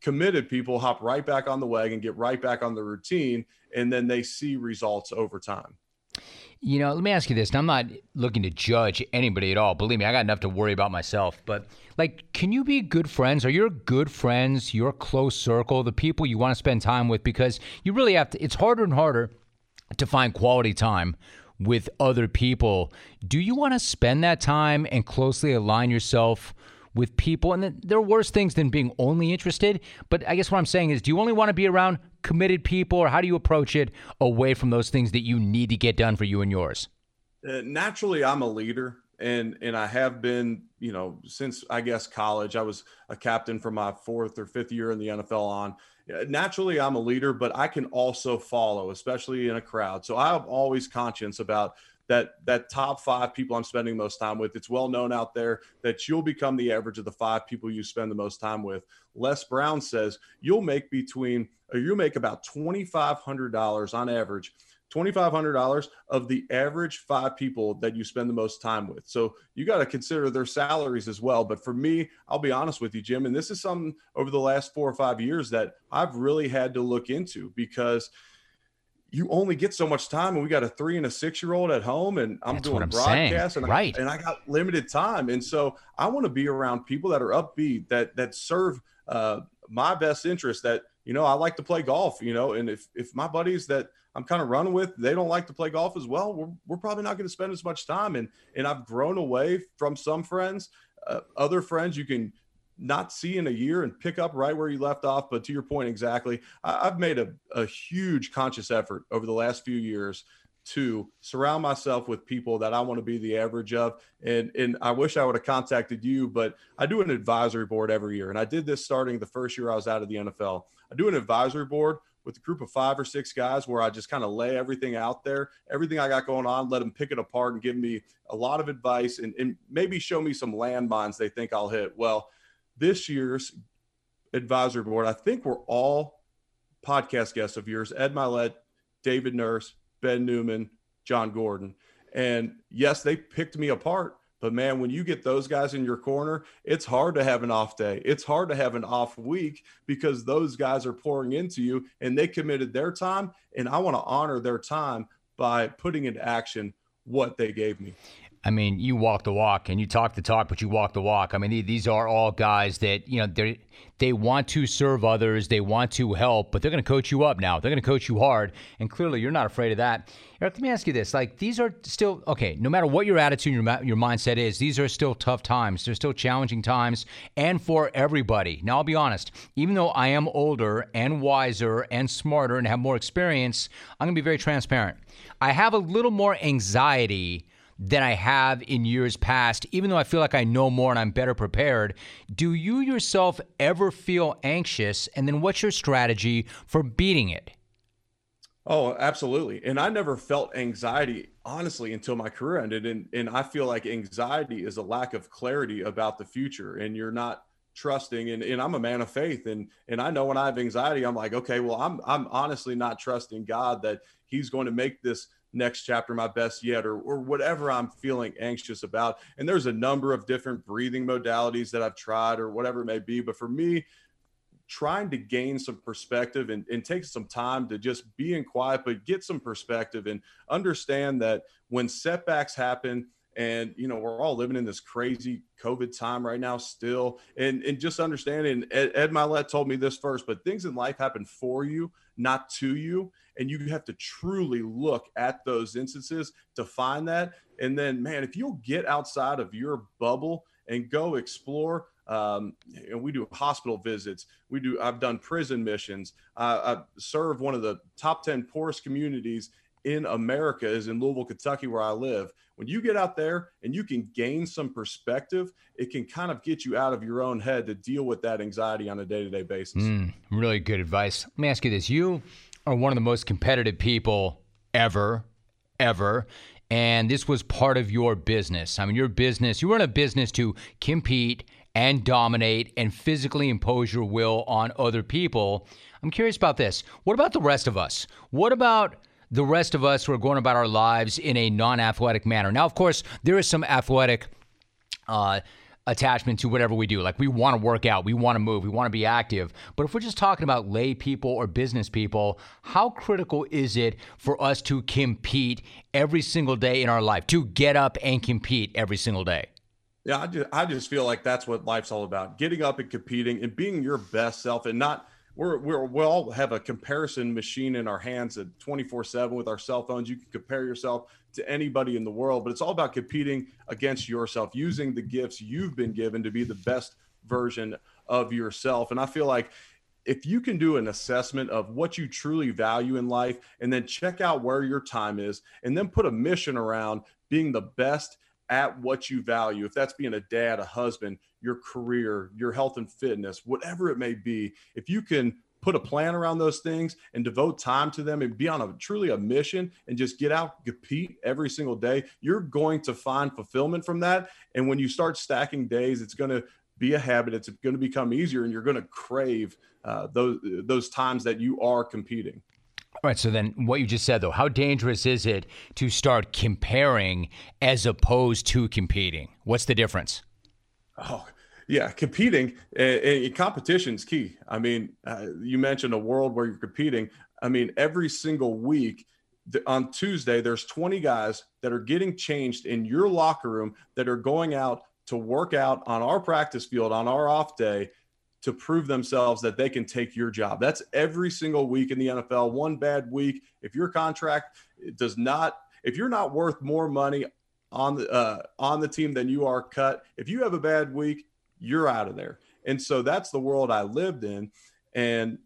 S2: Committed people hop right back on the wagon, get right back on the routine, and then they see results over time.
S1: You know, let me ask you this. I'm not looking to judge anybody at all. Believe me, I got enough to worry about myself. But, like, can you be good friends? Are your good friends, your close circle, the people you want to spend time with? Because you really have to, it's harder and harder to find quality time with other people. Do you want to spend that time and closely align yourself with people? And there are worse things than being only interested. But I guess what I'm saying is, do you only want to be around committed people, or how do you approach it away from those things that you need to get done for you and yours?
S2: Uh, naturally, I'm a leader and and I have been, you know, since I guess college. I was a captain for my fourth or fifth year in the NFL on. Uh, naturally, I'm a leader, but I can also follow, especially in a crowd. So I'm always conscious about that that top five people I'm spending most time with. It's well known out there that you'll become the average of the five people you spend the most time with. Les Brown says you'll make between or you'll make about twenty five hundred dollars on average $2,500 of the average five people that you spend the most time with. So you got to consider their salaries as well. But for me, I'll be honest with you, Jim, and this is something over the last four or five years that I've really had to look into because you only get so much time and we got a three and a six year old at home and I'm
S1: That's
S2: doing
S1: I'm
S2: broadcast
S1: and, right.
S2: I, and I got limited time. And so I want to be around people that are upbeat, that, that serve uh, my best interest that, you know, I like to play golf, you know, and if, if my buddies that I'm kind of running with, they don't like to play golf as well. We're, we're probably not going to spend as much time. And, and I've grown away from some friends, uh, other friends you can not see in a year and pick up right where you left off. But to your point, exactly, I, have made a, a huge conscious effort over the last few years to surround myself with people that I want to be the average of. And and I wish I would have contacted you, but I do an advisory board every year. And I did this starting the first year I was out of the NFL. I do an advisory board with a group of five or six guys where I just kind of lay everything out there, everything I got going on, let them pick it apart and give me a lot of advice and, and maybe show me some landmines they think I'll hit. Well, this year's advisory board, I think we're all podcast guests of yours, Ed Mylett, David Nurse, Ben Newman, Jon Gordon. And yes, they picked me apart. But man, when you get those guys in your corner, it's hard to have an off day. It's hard to have an off week because those guys are pouring into you and they committed their time. And I want to honor their time by putting into action what they gave me.
S1: I mean, you walk the walk and you talk the talk, but you walk the walk. I mean, these are all guys that you know they they want to serve others, they want to help, but they're going to coach you up now. They're going to coach you hard, and clearly you're not afraid of that. Eric, let me ask you this: like these are still okay. No matter what your attitude, your your mindset is, these are still tough times. They're still challenging times, and for everybody. Now, I'll be honest. Even though I am older and wiser and smarter and have more experience, I'm going to be very transparent. I have a little more anxiety than I have in years past, even though I feel like I know more and I'm better prepared. Do you yourself ever feel anxious? And then what's your strategy for beating it?
S2: Oh, absolutely. And I never felt anxiety, honestly, until my career ended. And, and I feel like anxiety is a lack of clarity about the future. And you're not trusting and, and I'm a man of faith and and I know when I have anxiety I'm like okay well I'm I'm honestly not trusting God that he's going to make this next chapter my best yet or, or whatever i'm feeling anxious about. And there's a number of different breathing modalities that i've tried or whatever it may be. But for me trying to gain some perspective and, and take some time to just be in quiet but get some perspective and understand that when setbacks happen and you know we're all living in this crazy covid time right now still and and just understanding ed, ed Mylett told me this first but things in life happen for you not to you and you have to truly look at those instances to find that. And then man if you'll get outside of your bubble and go explore um, and we do hospital visits we do i've done prison missions. Uh, i serve one of the top 10 poorest communities in america is in louisville kentucky where i live. When you get out there and you can gain some perspective it can kind of get you out of your own head to deal with that anxiety on a day-to-day basis.
S1: Mm, really good advice. Let me ask you this. You are one of the most competitive people ever, ever. And this was part of your business. I mean, your business, you run a business to compete and dominate and physically impose your will on other people. I'm curious about this. What about the rest of us? What about the rest of us who are going about our lives in a non athletic manner? Now, of course, there is some athletic. Uh, attachment to whatever we do. Like we want to work out, we want to move, we want to be active. But if we're just talking about lay people or business people, how critical is it for us to compete every single day in our life, to get up and compete every single day?
S2: Yeah, I just, I just feel like that's what life's all about getting up and competing and being your best self and not we're, we're we all have a comparison machine in our hands at 24 7 with our cell phones you can compare yourself to anybody in the world but it's all about competing against yourself using the gifts you've been given to be the best version of yourself. And i feel like if you can do an assessment of what you truly value in life and then check out where your time is and then put a mission around being the best at what you value, if that's being a dad, a husband, your career, your health and fitness, whatever it may be, if you can put a plan around those things and devote time to them and be on a truly a mission and just get out compete every single day you're going to find fulfillment from that and when you start stacking days it's going to be a habit it's going to become easier and you're going to crave uh, those those times that you are competing
S1: all right. So then, what you just said, though, how dangerous is it to start comparing as opposed to competing? What's the difference?
S2: Oh, yeah, competing and, competition is key. I mean, uh, you mentioned a world where you're competing. I mean, every single week on Tuesday, there's 20 guys that are getting changed in your locker room that are going out to work out on our practice field on our off day to prove themselves that they can take your job. That's every single week in the NFL. One bad week, if your contract does not, if you're not worth more money on the uh, on the team than you are cut, if you have a bad week, you're out of there. And so that's the world I lived in. And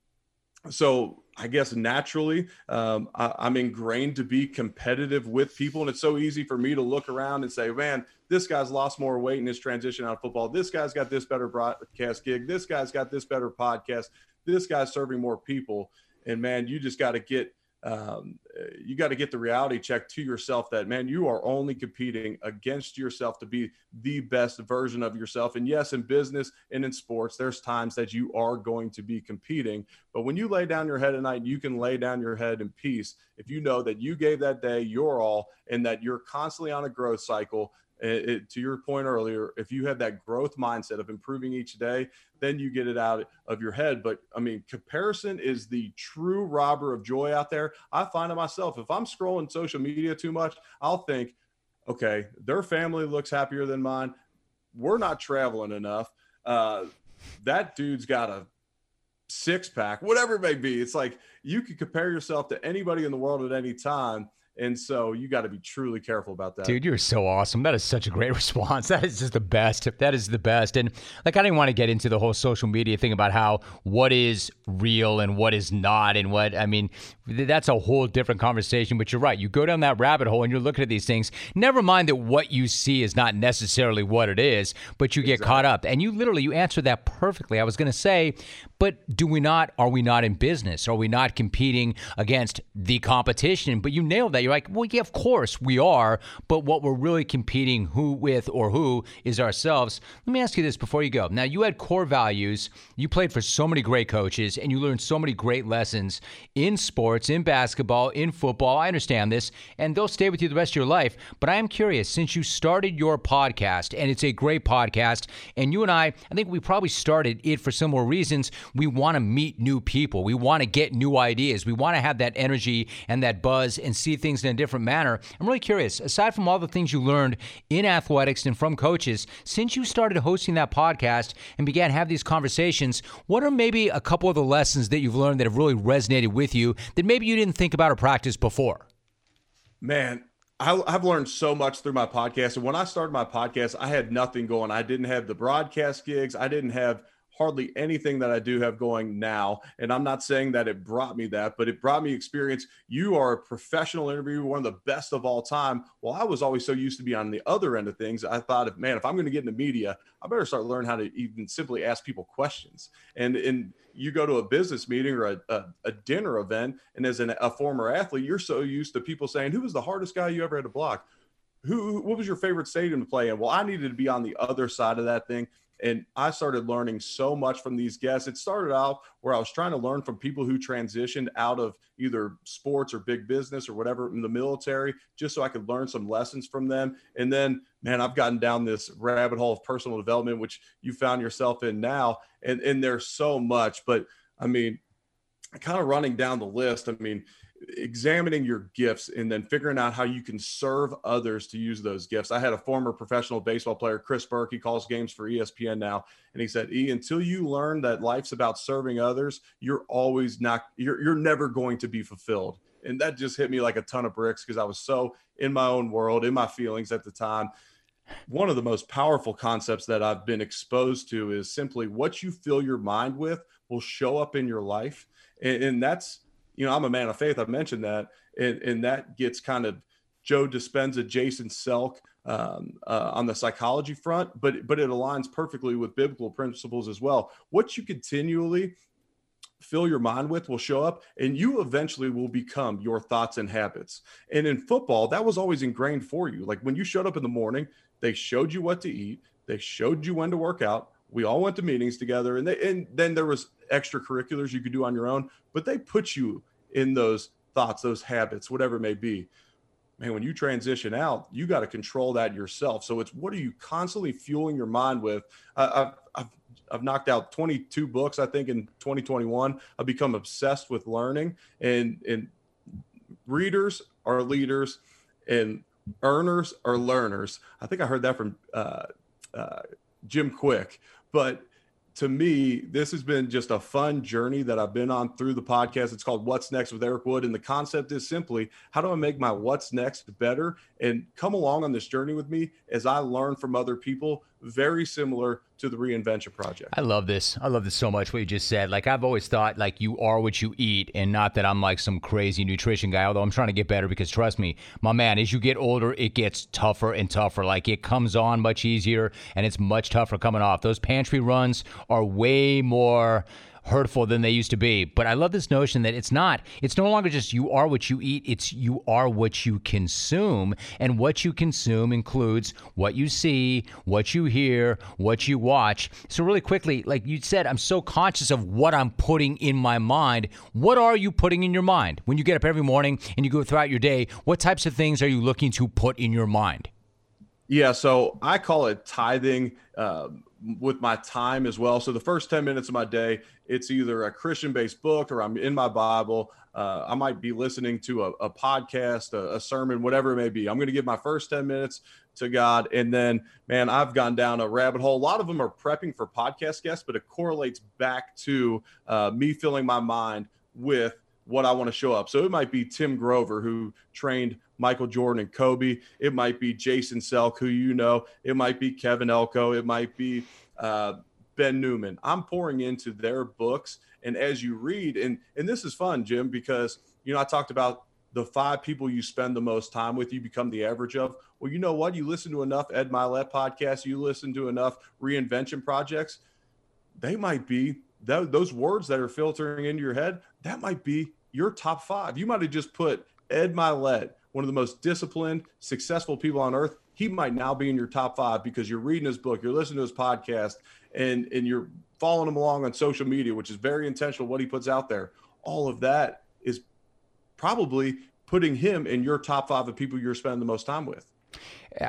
S2: so I guess naturally, um, I, am ingrained to be competitive with people. And it's so easy for me to look around and say, man, this guy's lost more weight in his transition out of football. This guy's got this better broadcast gig. This guy's got this better podcast. This guy's serving more people. And man, you just got to get um, you got to get the reality check to yourself that man you are only competing against yourself to be the best version of yourself. And yes in business and in sports there's times that you are going to be competing. But when you lay down your head at night you can lay down your head in peace if you know that you gave that day your all and that you're constantly on a growth cycle it, it, to your point earlier, if you have that growth mindset of improving each day, then you get it out of your head. But I mean, comparison is the true robber of joy out there. I find it myself. If I'm scrolling social media too much, I'll think, okay, their family looks happier than mine. We're not traveling enough. Uh, that dude's got a six pack, whatever it may be. It's like you can compare yourself to anybody in the world at any time and so you got to be truly careful about that.
S1: Dude, you're so awesome. That is such a great response. That is just the best. That is the best. And like, I didn't want to get into the whole social media thing about how what is real and what is not. And what, I mean, that's a whole different conversation. But you're right. You go down that rabbit hole and you're looking at these things. Never mind that what you see is not necessarily what it is, but you get exactly. caught up. And you literally, you answered that perfectly. I was going to say, but do we not, are we not in business? Are we not competing against the competition? But you nailed that. You're like, well, yeah, of course we are. But what we're really competing who with or who is ourselves. Let me ask you this before you go. Now, you had core values. You played for so many great coaches and you learned so many great lessons in sports, in basketball, in football. I understand this, and they'll stay with you the rest of your life. But I am curious, since you started your podcast, and it's a great podcast, and you and I, I think we probably started it for similar reasons we want to meet new people. We want to get new ideas. We want to have that energy and that buzz and see things in a different manner. I'm really curious, aside from all the things you learned in athletics and from coaches, since you started hosting that podcast and began have these conversations, what are maybe a couple of the lessons that you've learned that have really resonated with you that maybe you didn't think about or practice before?
S2: Man, I've learned so much through my podcast. And when I started my podcast, I had nothing going. I didn't have the broadcast gigs. I didn't have hardly anything that I do have going now. And I'm not saying that it brought me that, but it brought me experience. You are a professional interviewer, one of the best of all time. Well, I was always so used to be on the other end of things. I thought, if man, if I'm going to get into media, I better start learning how to even simply ask people questions. And and you go to a business meeting or a, a, a dinner event, and as an, a former athlete, you're so used to people saying, "Who was the hardest guy you ever had to block?" Who, what was your favorite stadium to play in? Well, I needed to be on the other side of that thing. And I started learning so much from these guests. It started out where I was trying to learn from people who transitioned out of either sports or big business or whatever in the military, just so I could learn some lessons from them. And then, man, I've gotten down this rabbit hole of personal development, which you found yourself in now. And, and there's so much. But I mean, kind of running down the list, I mean, examining your gifts and then figuring out how you can serve others to use those gifts. I had a former professional baseball player, Chris Burke, he calls games for ESPN now. And he said, E, until you learn that life's about serving others, you're always not, you're, you're never going to be fulfilled. And that just hit me like a ton of bricks because I was so in my own world, in my feelings at the time. One of the most powerful concepts that I've been exposed to is simply what you fill your mind with will show up in your life. and, and that's, you know, I'm a man of faith. I've mentioned that, and, and that gets kind of Joe Dispenza, Jason Selk um, uh, on the psychology front, but but it aligns perfectly with biblical principles as well. What you continually fill your mind with will show up, and you eventually will become your thoughts and habits. And in football, that was always ingrained for you. Like when you showed up in the morning, they showed you what to eat, they showed you when to work out. We all went to meetings together, and they, and then there was extracurriculars you could do on your own, but they put you in those thoughts, those habits, whatever it may be. Man, when you transition out, you got to control that yourself. So it's what are you constantly fueling your mind with? Uh, I've, I've, I've knocked out 22 books, I think, in 2021. I've become obsessed with learning, and and readers are leaders, and earners are learners. I think I heard that from uh, uh, Jim Kwik, But to me, this has been just a fun journey that I've been on through the podcast. It's called What's Next with Eric Wood. And the concept is simply how do I make my what's next better and come along on this journey with me as I learn from other people very similar to the reinvention project.
S1: I love this. I love this so much what you just said. Like I've always thought like you are what you eat and not that I'm like some crazy nutrition guy, although I'm trying to get better because trust me, my man, as you get older, it gets tougher and tougher. Like it comes on much easier and it's much tougher coming off. Those pantry runs are way more hurtful than they used to be. But I love this notion that it's not, it's no longer just you are what you eat, it's you are what you consume. And what you consume includes what you see, what you hear, what you watch. So, really quickly, like you said, I'm so conscious of what I'm putting in my mind. What are you putting in your mind? When you get up every morning and you go throughout your day, what types of things are you looking to put in your mind?
S2: Yeah, so I call it tithing. Um, with my time as well. So the first 10 minutes of my day, it's either a Christian based book or I'm in my Bible. Uh, I might be listening to a, a podcast, a, a, sermon, whatever it may be. I'm going to give my first 10 minutes to God. And then, man, I've gone down a rabbit hole. A lot of them are prepping for podcast guests, but it correlates back to uh, me filling my mind with what I want to show up. So it might be Tim Grover, who trained Michael Jordan and Kobe. It might be Jason Selk, who you know. It might be Kevin Elko. It might be uh, Ben Newman. I'm pouring into their books, and as you read, and and this is fun, Jim, because you know I talked about the five people you spend the most time with, you become the average of. Well, you know what? You listen to enough Ed Mylett podcasts, you listen to enough reinvention projects, they might be those words that are filtering into your head. That might be your top five. You might have just put Ed Mylett, one of the most disciplined, successful people on earth, he might now be in your top five because you're reading his book, you're listening to his podcast, and and you're following him along on social media, which is very intentional what he puts out there. All of that is probably putting him in your top five of people you're spending the most time with.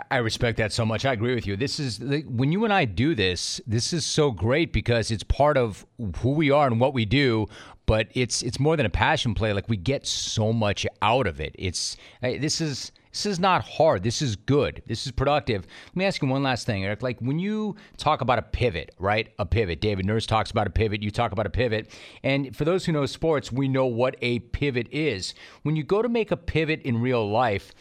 S1: I respect that so much. I agree with you. This is when you and I do this. This is so great because it's part of who we are and what we do. But it's it's more than a passion play. Like we get so much out of it. It's this is this is not hard. This is good. This is productive. Let me ask you one last thing, Eric. Like when you talk about a pivot, right? A pivot. David Nurse talks about a pivot. You talk about a pivot. And for those who know sports, we know what a pivot is. When you go to make a pivot in real life,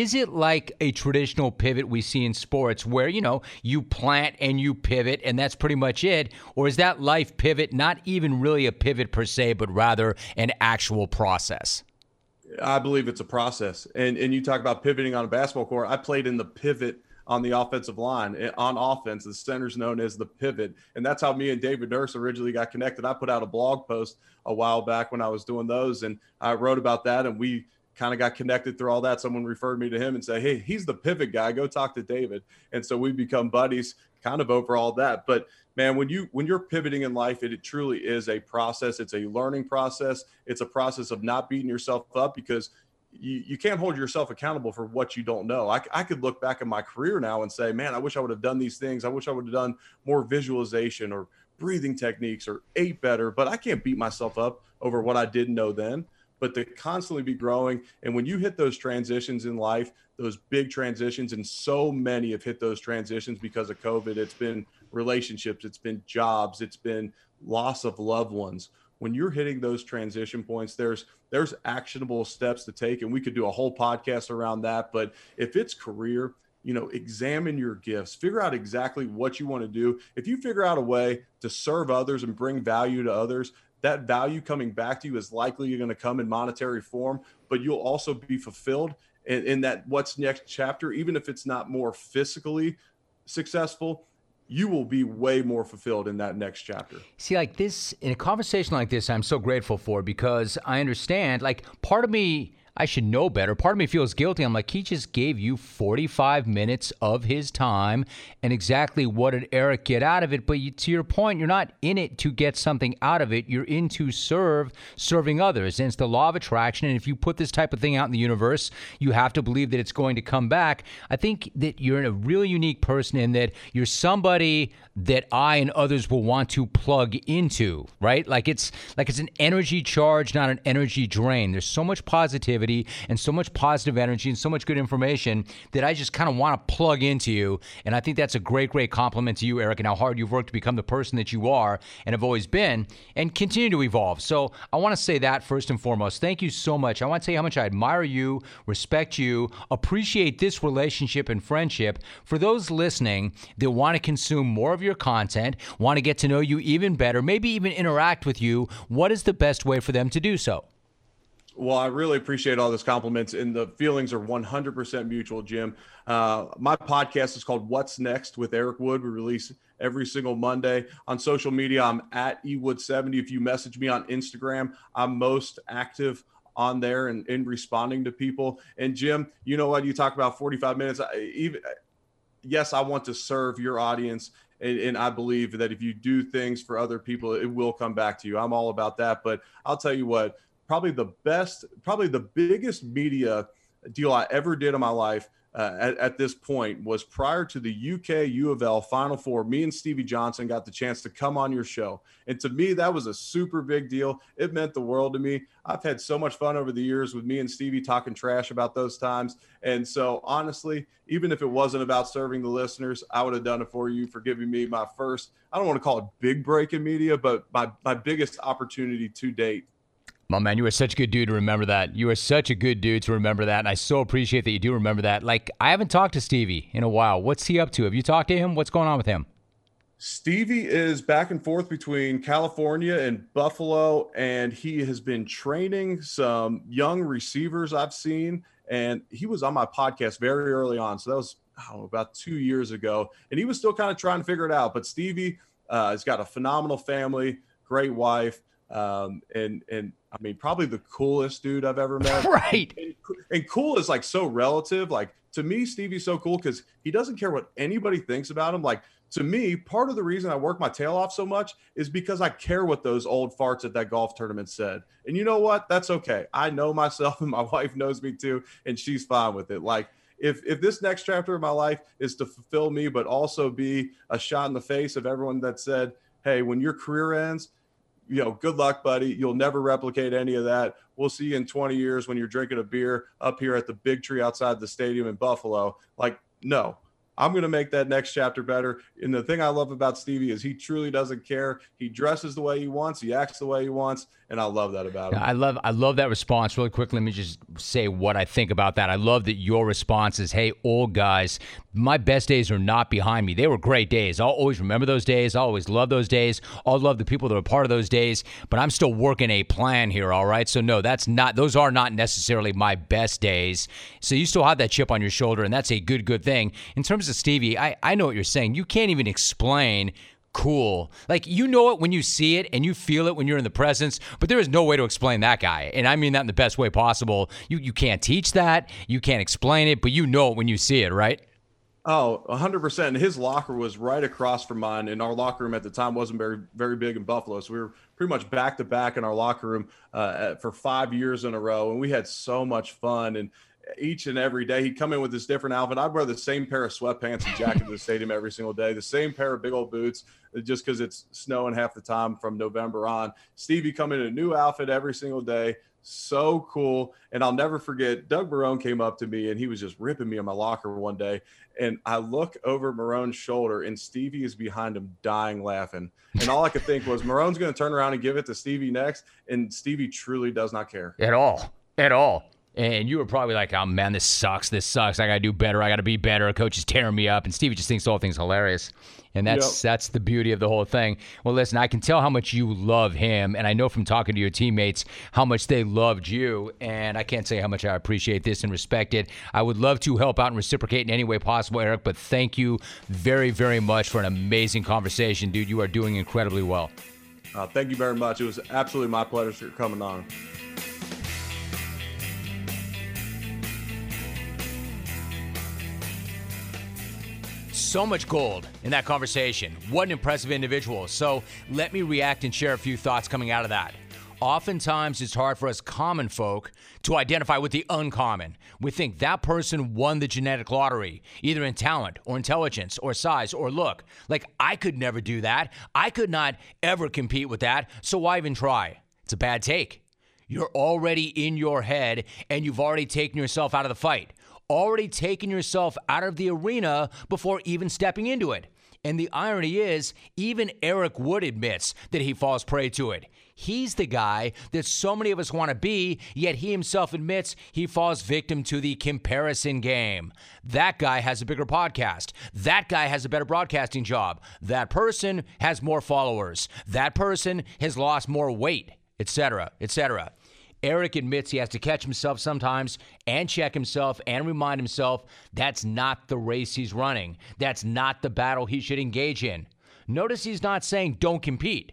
S1: is it like a traditional pivot we see in sports where, you know, you plant and you pivot and that's pretty much it? Or is that life pivot not even really a pivot per se, but rather an actual process?
S2: I believe it's a process. And and you talk about pivoting on a basketball court. I played in the pivot on the offensive line eh, on offense. The center's known as the pivot, and that's how me and David Nurse originally got connected. I put out a blog post a while back when I was doing those, and I wrote about that, and we kind of got connected through all that. Someone referred me to him and said, Hey, he's the pivot guy. Go talk to David. And so we become buddies kind of over all that. But man, when you when you're pivoting in life, it, it truly is a process. It's a learning process. It's a process of not beating yourself up because you, you can't hold yourself accountable for what you don't know. I, I could look back at my career now and say, man, I wish I would have done these things. I wish I would have done more visualization or breathing techniques or ate better, but I can't beat myself up over what I didn't know then but to constantly be growing. And when you hit those transitions in life, those big transitions, and so many have hit those transitions because of COVID, it's been relationships, it's been jobs, it's been loss of loved ones. When you're hitting those transition points, there's there's actionable steps to take, and we could do a whole podcast around that. But if it's career, you know, examine your gifts, figure out exactly what you want to do. If you figure out a way to serve others and bring value to others, that value coming back to you is likely going to come in monetary form, but you'll also be fulfilled in, in that what's next chapter, even if it's not more physically successful, you will be way more fulfilled in that next chapter.
S1: See, like this, in a conversation like this, I'm so grateful for because I understand, like, part of me I should know better. Part of me feels guilty. I'm like, he just gave you 45 minutes of his time, and exactly what did Eric get out of it? But you, to your point, you're not in it to get something out of it. You're in to serve, serving others. And it's the law of attraction. And if you put this type of thing out in the universe, you have to believe that it's going to come back. I think that you're a really unique person in that you're somebody that I and others will want to plug into, right? Like it's like it's an energy charge, not an energy drain. There's so much positivity positivity and so much positive energy and so much good information that I just kind of want to plug into you. And I think that's a great, great compliment to you, Eric, and how hard you've worked to become the person that you are and have always been and continue to evolve. So I want to say that first and foremost. Thank you so much. I want to tell you how much I admire you, respect you, appreciate this relationship and friendship. For those listening that want to consume more of your content, want to get to know you even better, maybe even interact with you, what is the best way for them to do so?
S2: Well, I really appreciate all those compliments, and the feelings are 100% mutual, Jim. Uh, my podcast is called What's Next with Eric Wood. We release every single Monday on social media. I'm at ewood70. If you message me on Instagram, I'm most active on there and in responding to people. And Jim, you know what? You talk about 45 minutes. I, even yes, I want to serve your audience. And, and, I believe that if you do things for other people, it will come back to you. I'm all about that. But I'll tell you what, probably the best, probably the biggest media deal I ever did in my life uh, at, at, this point was prior to the UK U of L Final Four. Me and Stevie Johnson got the chance to come on your show. And to me, that was a super big deal. It meant the world to me. I've had so much fun over the years with me and Stevie talking trash about those times. And so, honestly, even if it wasn't about serving the listeners, I would have done it for you for giving me my first, I don't want to call it big break in media, but my, my biggest opportunity to date
S1: my man, you are such a good dude to remember that. You are such a good dude to remember that. And I so appreciate that you do remember that. Like, I haven't talked to Stevie in a while. What's he up to? Have you talked to him? What's going on with him?
S2: Stevie is back and forth between California and Buffalo, and he has been training some young receivers I've seen. And he was on my podcast very early on. So that was, about two years ago. And he was still kind of trying to figure it out. But Stevie uh, has got a phenomenal family, great wife. Um, and and I mean, probably the coolest dude I've ever met.
S1: right.
S2: And, and, cool is like so relative. Like to me, Stevie's so cool because he doesn't care what anybody thinks about him. Like to me, part of the reason I work my tail off so much is because I care what those old farts at that golf tournament said. And you know what? That's okay. I know myself and my wife knows me too, and she's fine with it. Like if if this next chapter of my life is to fulfill me, but also be a shot in the face of everyone that said, "Hey, when your career ends." You know, good luck, buddy. You'll never replicate any of that. We'll see you in 20 years when you're drinking a beer up here at the big tree outside the stadium in Buffalo. Like, no, I'm going to make that next chapter better. And the thing I love about Stevie is he truly doesn't care. He dresses the way he wants, he acts the way he wants, and I love that about him.
S1: I love I love that response. Really quick, let me just say what I think about that. I love that your response is, "Hey, old guys, my best days are not behind me. They were great days. I'll always remember those days. I'll always love those days. I'll love the people that are part of those days, but I'm still working a plan here, all right? So no, that's not those are not necessarily my best days. So you still have that chip on your shoulder and that's a good good thing. In terms of Stevie, I I know what you're saying. You can't even explain cool. Like you know it when you see it and you feel it when you're in the presence, but there is no way to explain that guy. And I mean that in the best way possible. You you can't teach that, you can't explain it, but you know it when you see it, right?
S2: Oh, 100%. And his locker was right across from mine. And our locker room at the time wasn't very, very big in Buffalo. So we were pretty much back to back in our locker room uh, for five years in a row. And we had so much fun. And each and every day. He'd come in with this different outfit. I'd wear the same pair of sweatpants and jacket to the stadium every single day, the same pair of big old boots, just because it's snowing half the time from November on. Stevie come in a new outfit every single day. So cool. And I'll never forget, Doug Marrone came up to me and he was just ripping me in my locker one day. And I look over Marrone's shoulder and Stevie is behind him dying laughing. And all I could think was Marrone's going to turn around and give it to Stevie next. And Stevie truly does not care.
S1: At all. At all. And you were probably like, oh man, this sucks. This sucks. I got to do better. I got to be better. Coach is tearing me up. And Stevie just thinks the whole thing's hilarious. And that's yep. that's the beauty of the whole thing. Well, listen, I can tell how much you love him, and I know from talking to your teammates how much they loved you. And I can't say how much I appreciate this and respect it. I would love to help out and reciprocate in any way possible, Eric. But thank you very, very much for an amazing conversation, dude. You are doing incredibly well.
S2: Uh, thank you very much. It was absolutely my pleasure coming on.
S1: So much gold in that conversation. What an impressive individual. So let me react and share a few thoughts coming out of that. Oftentimes, it's hard for us common folk to identify with the uncommon. We think that person won the genetic lottery, either in talent or intelligence or size or look. Like, I could never do that. I could not ever compete with that, so why even try? It's a bad take. You're already in your head and you've already taken yourself out of the fight, already taken yourself out of the arena before even stepping into it. And the irony is, even Eric Wood admits that he falls prey to it. He's the guy that so many of us want to be, yet he himself admits he falls victim to the comparison game. That guy has a bigger podcast. That guy has a better broadcasting job. That person has more followers. That person has lost more weight, etc., etc. Eric admits he has to catch himself sometimes and check himself and remind himself that's not the race he's running. That's not the battle he should engage in. Notice he's not saying don't compete.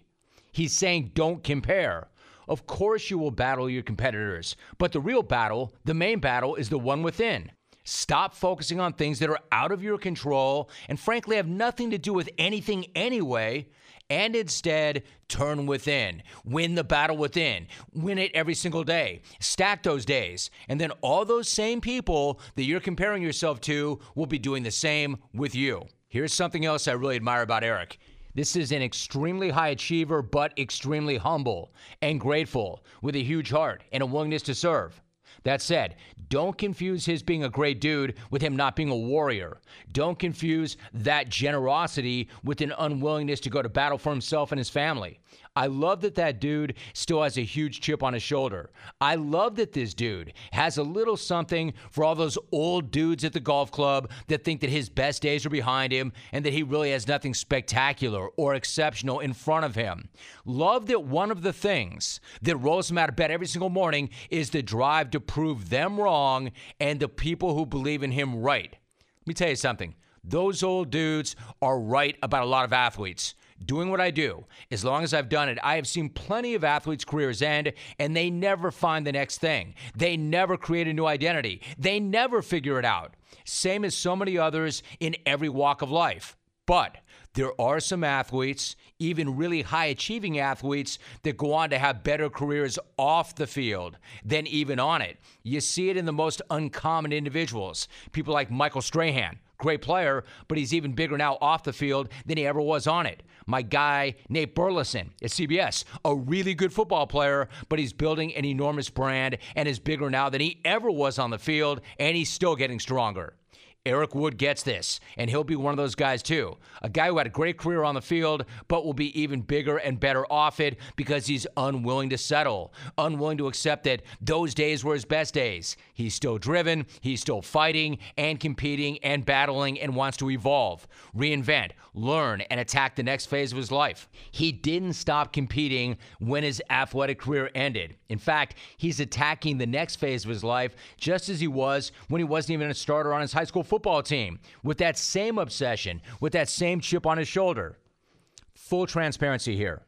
S1: He's saying don't compare. Of course, you will battle your competitors, but the real battle, the main battle, is the one within. Stop focusing on things that are out of your control and frankly have nothing to do with anything anyway, and instead turn within. Win the battle within. Win it every single day. Stack those days. And then all those same people that you're comparing yourself to will be doing the same with you. Here's something else I really admire about Eric. This is an extremely high achiever, but extremely humble and grateful, with a huge heart and a willingness to serve. That said, don't confuse his being a great dude with him not being a warrior. Don't confuse that generosity with an unwillingness to go to battle for himself and his family. I love that that dude still has a huge chip on his shoulder. I love that this dude has a little something for all those old dudes at the golf club that think that his best days are behind him and that he really has nothing spectacular or exceptional in front of him. Love that one of the things that rolls him out of bed every single morning is the drive to prove them wrong and the people who believe in him right. Let me tell you something. Those old dudes are right about a lot of athletes doing what I do, as long as I've done it, I have seen plenty of athletes' careers end and they never find the next thing. They never create a new identity. They never figure it out. Same as so many others in every walk of life. But there are some athletes, even really high achieving athletes, that go on to have better careers off the field than even on it. You see it in the most uncommon individuals. People like Michael Strahan, great player, but he's even bigger now off the field than he ever was on it. My guy, Nate Burleson at CBS, a really good football player, but he's building an enormous brand and is bigger now than he ever was on the field, and he's still getting stronger. Eric Wood gets this, and he'll be one of those guys too. A guy who had a great career on the field, but will be even bigger and better off it because he's unwilling to settle, unwilling to accept that those days were his best days. He's still driven, he's still fighting and competing and battling and wants to evolve, reinvent, learn, and attack the next phase of his life. He didn't stop competing when his athletic career ended. In fact, he's attacking the next phase of his life just as he was when he wasn't even a starter on his high school football team with that same obsession, with that same chip on his shoulder. Full transparency here.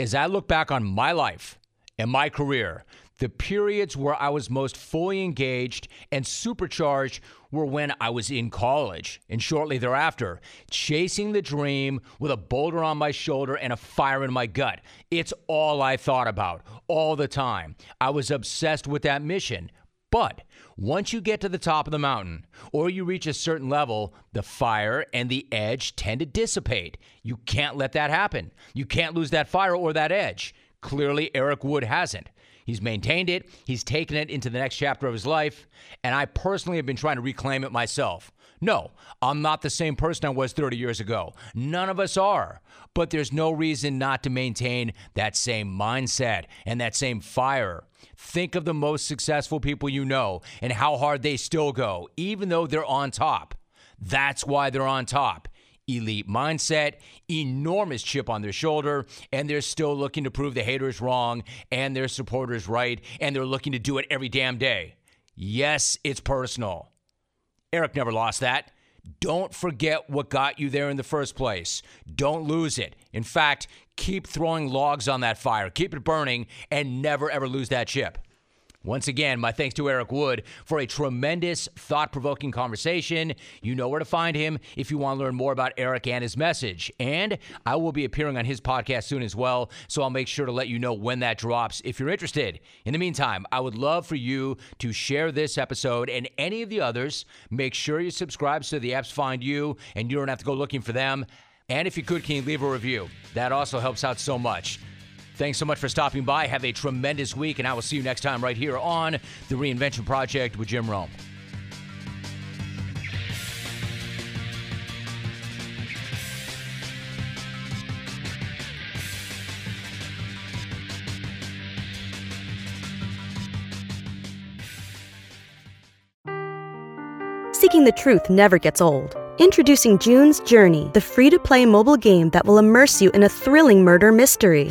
S1: As I look back on my life and my career, the periods where I was most fully engaged and supercharged were when I was in college and shortly thereafter, chasing the dream with a boulder on my shoulder and a fire in my gut. It's all I thought about all the time. I was obsessed with that mission. But once you get to the top of the mountain or you reach a certain level, the fire and the edge tend to dissipate. You can't let that happen. You can't lose that fire or that edge. Clearly, Eric Wood hasn't. He's maintained it, he's taken it into the next chapter of his life, and I personally have been trying to reclaim it myself. No, I'm not the same person I was 30 years ago. None of us are. But there's no reason not to maintain that same mindset and that same fire. Think of the most successful people you know and how hard they still go, even though they're on top. That's why they're on top. Elite mindset, enormous chip on their shoulder, and they're still looking to prove the haters wrong and their supporters right, and they're looking to do it every damn day. Yes, it's personal. Eric never lost that. Don't forget what got you there in the first place. Don't lose it. In fact, keep throwing logs on that fire, keep it burning, and never ever lose that chip. Once again, my thanks to Eric Wood for a tremendous, thought provoking conversation. You know where to find him if you want to learn more about Eric and his message. And I will be appearing on his podcast soon as well, so I'll make sure to let you know when that drops if you're interested. In the meantime, I would love for you to share this episode and any of the others. Make sure you subscribe so the apps find you and you don't have to go looking for them. And if you could, can you leave a review? That also helps out so much. Thanks so much for stopping by. Have a tremendous week, and I will see you next time right here on The Reinvention Project with Jim Rome.
S3: Seeking the truth never gets old. Introducing June's Journey, the free to play mobile game that will immerse you in a thrilling murder mystery.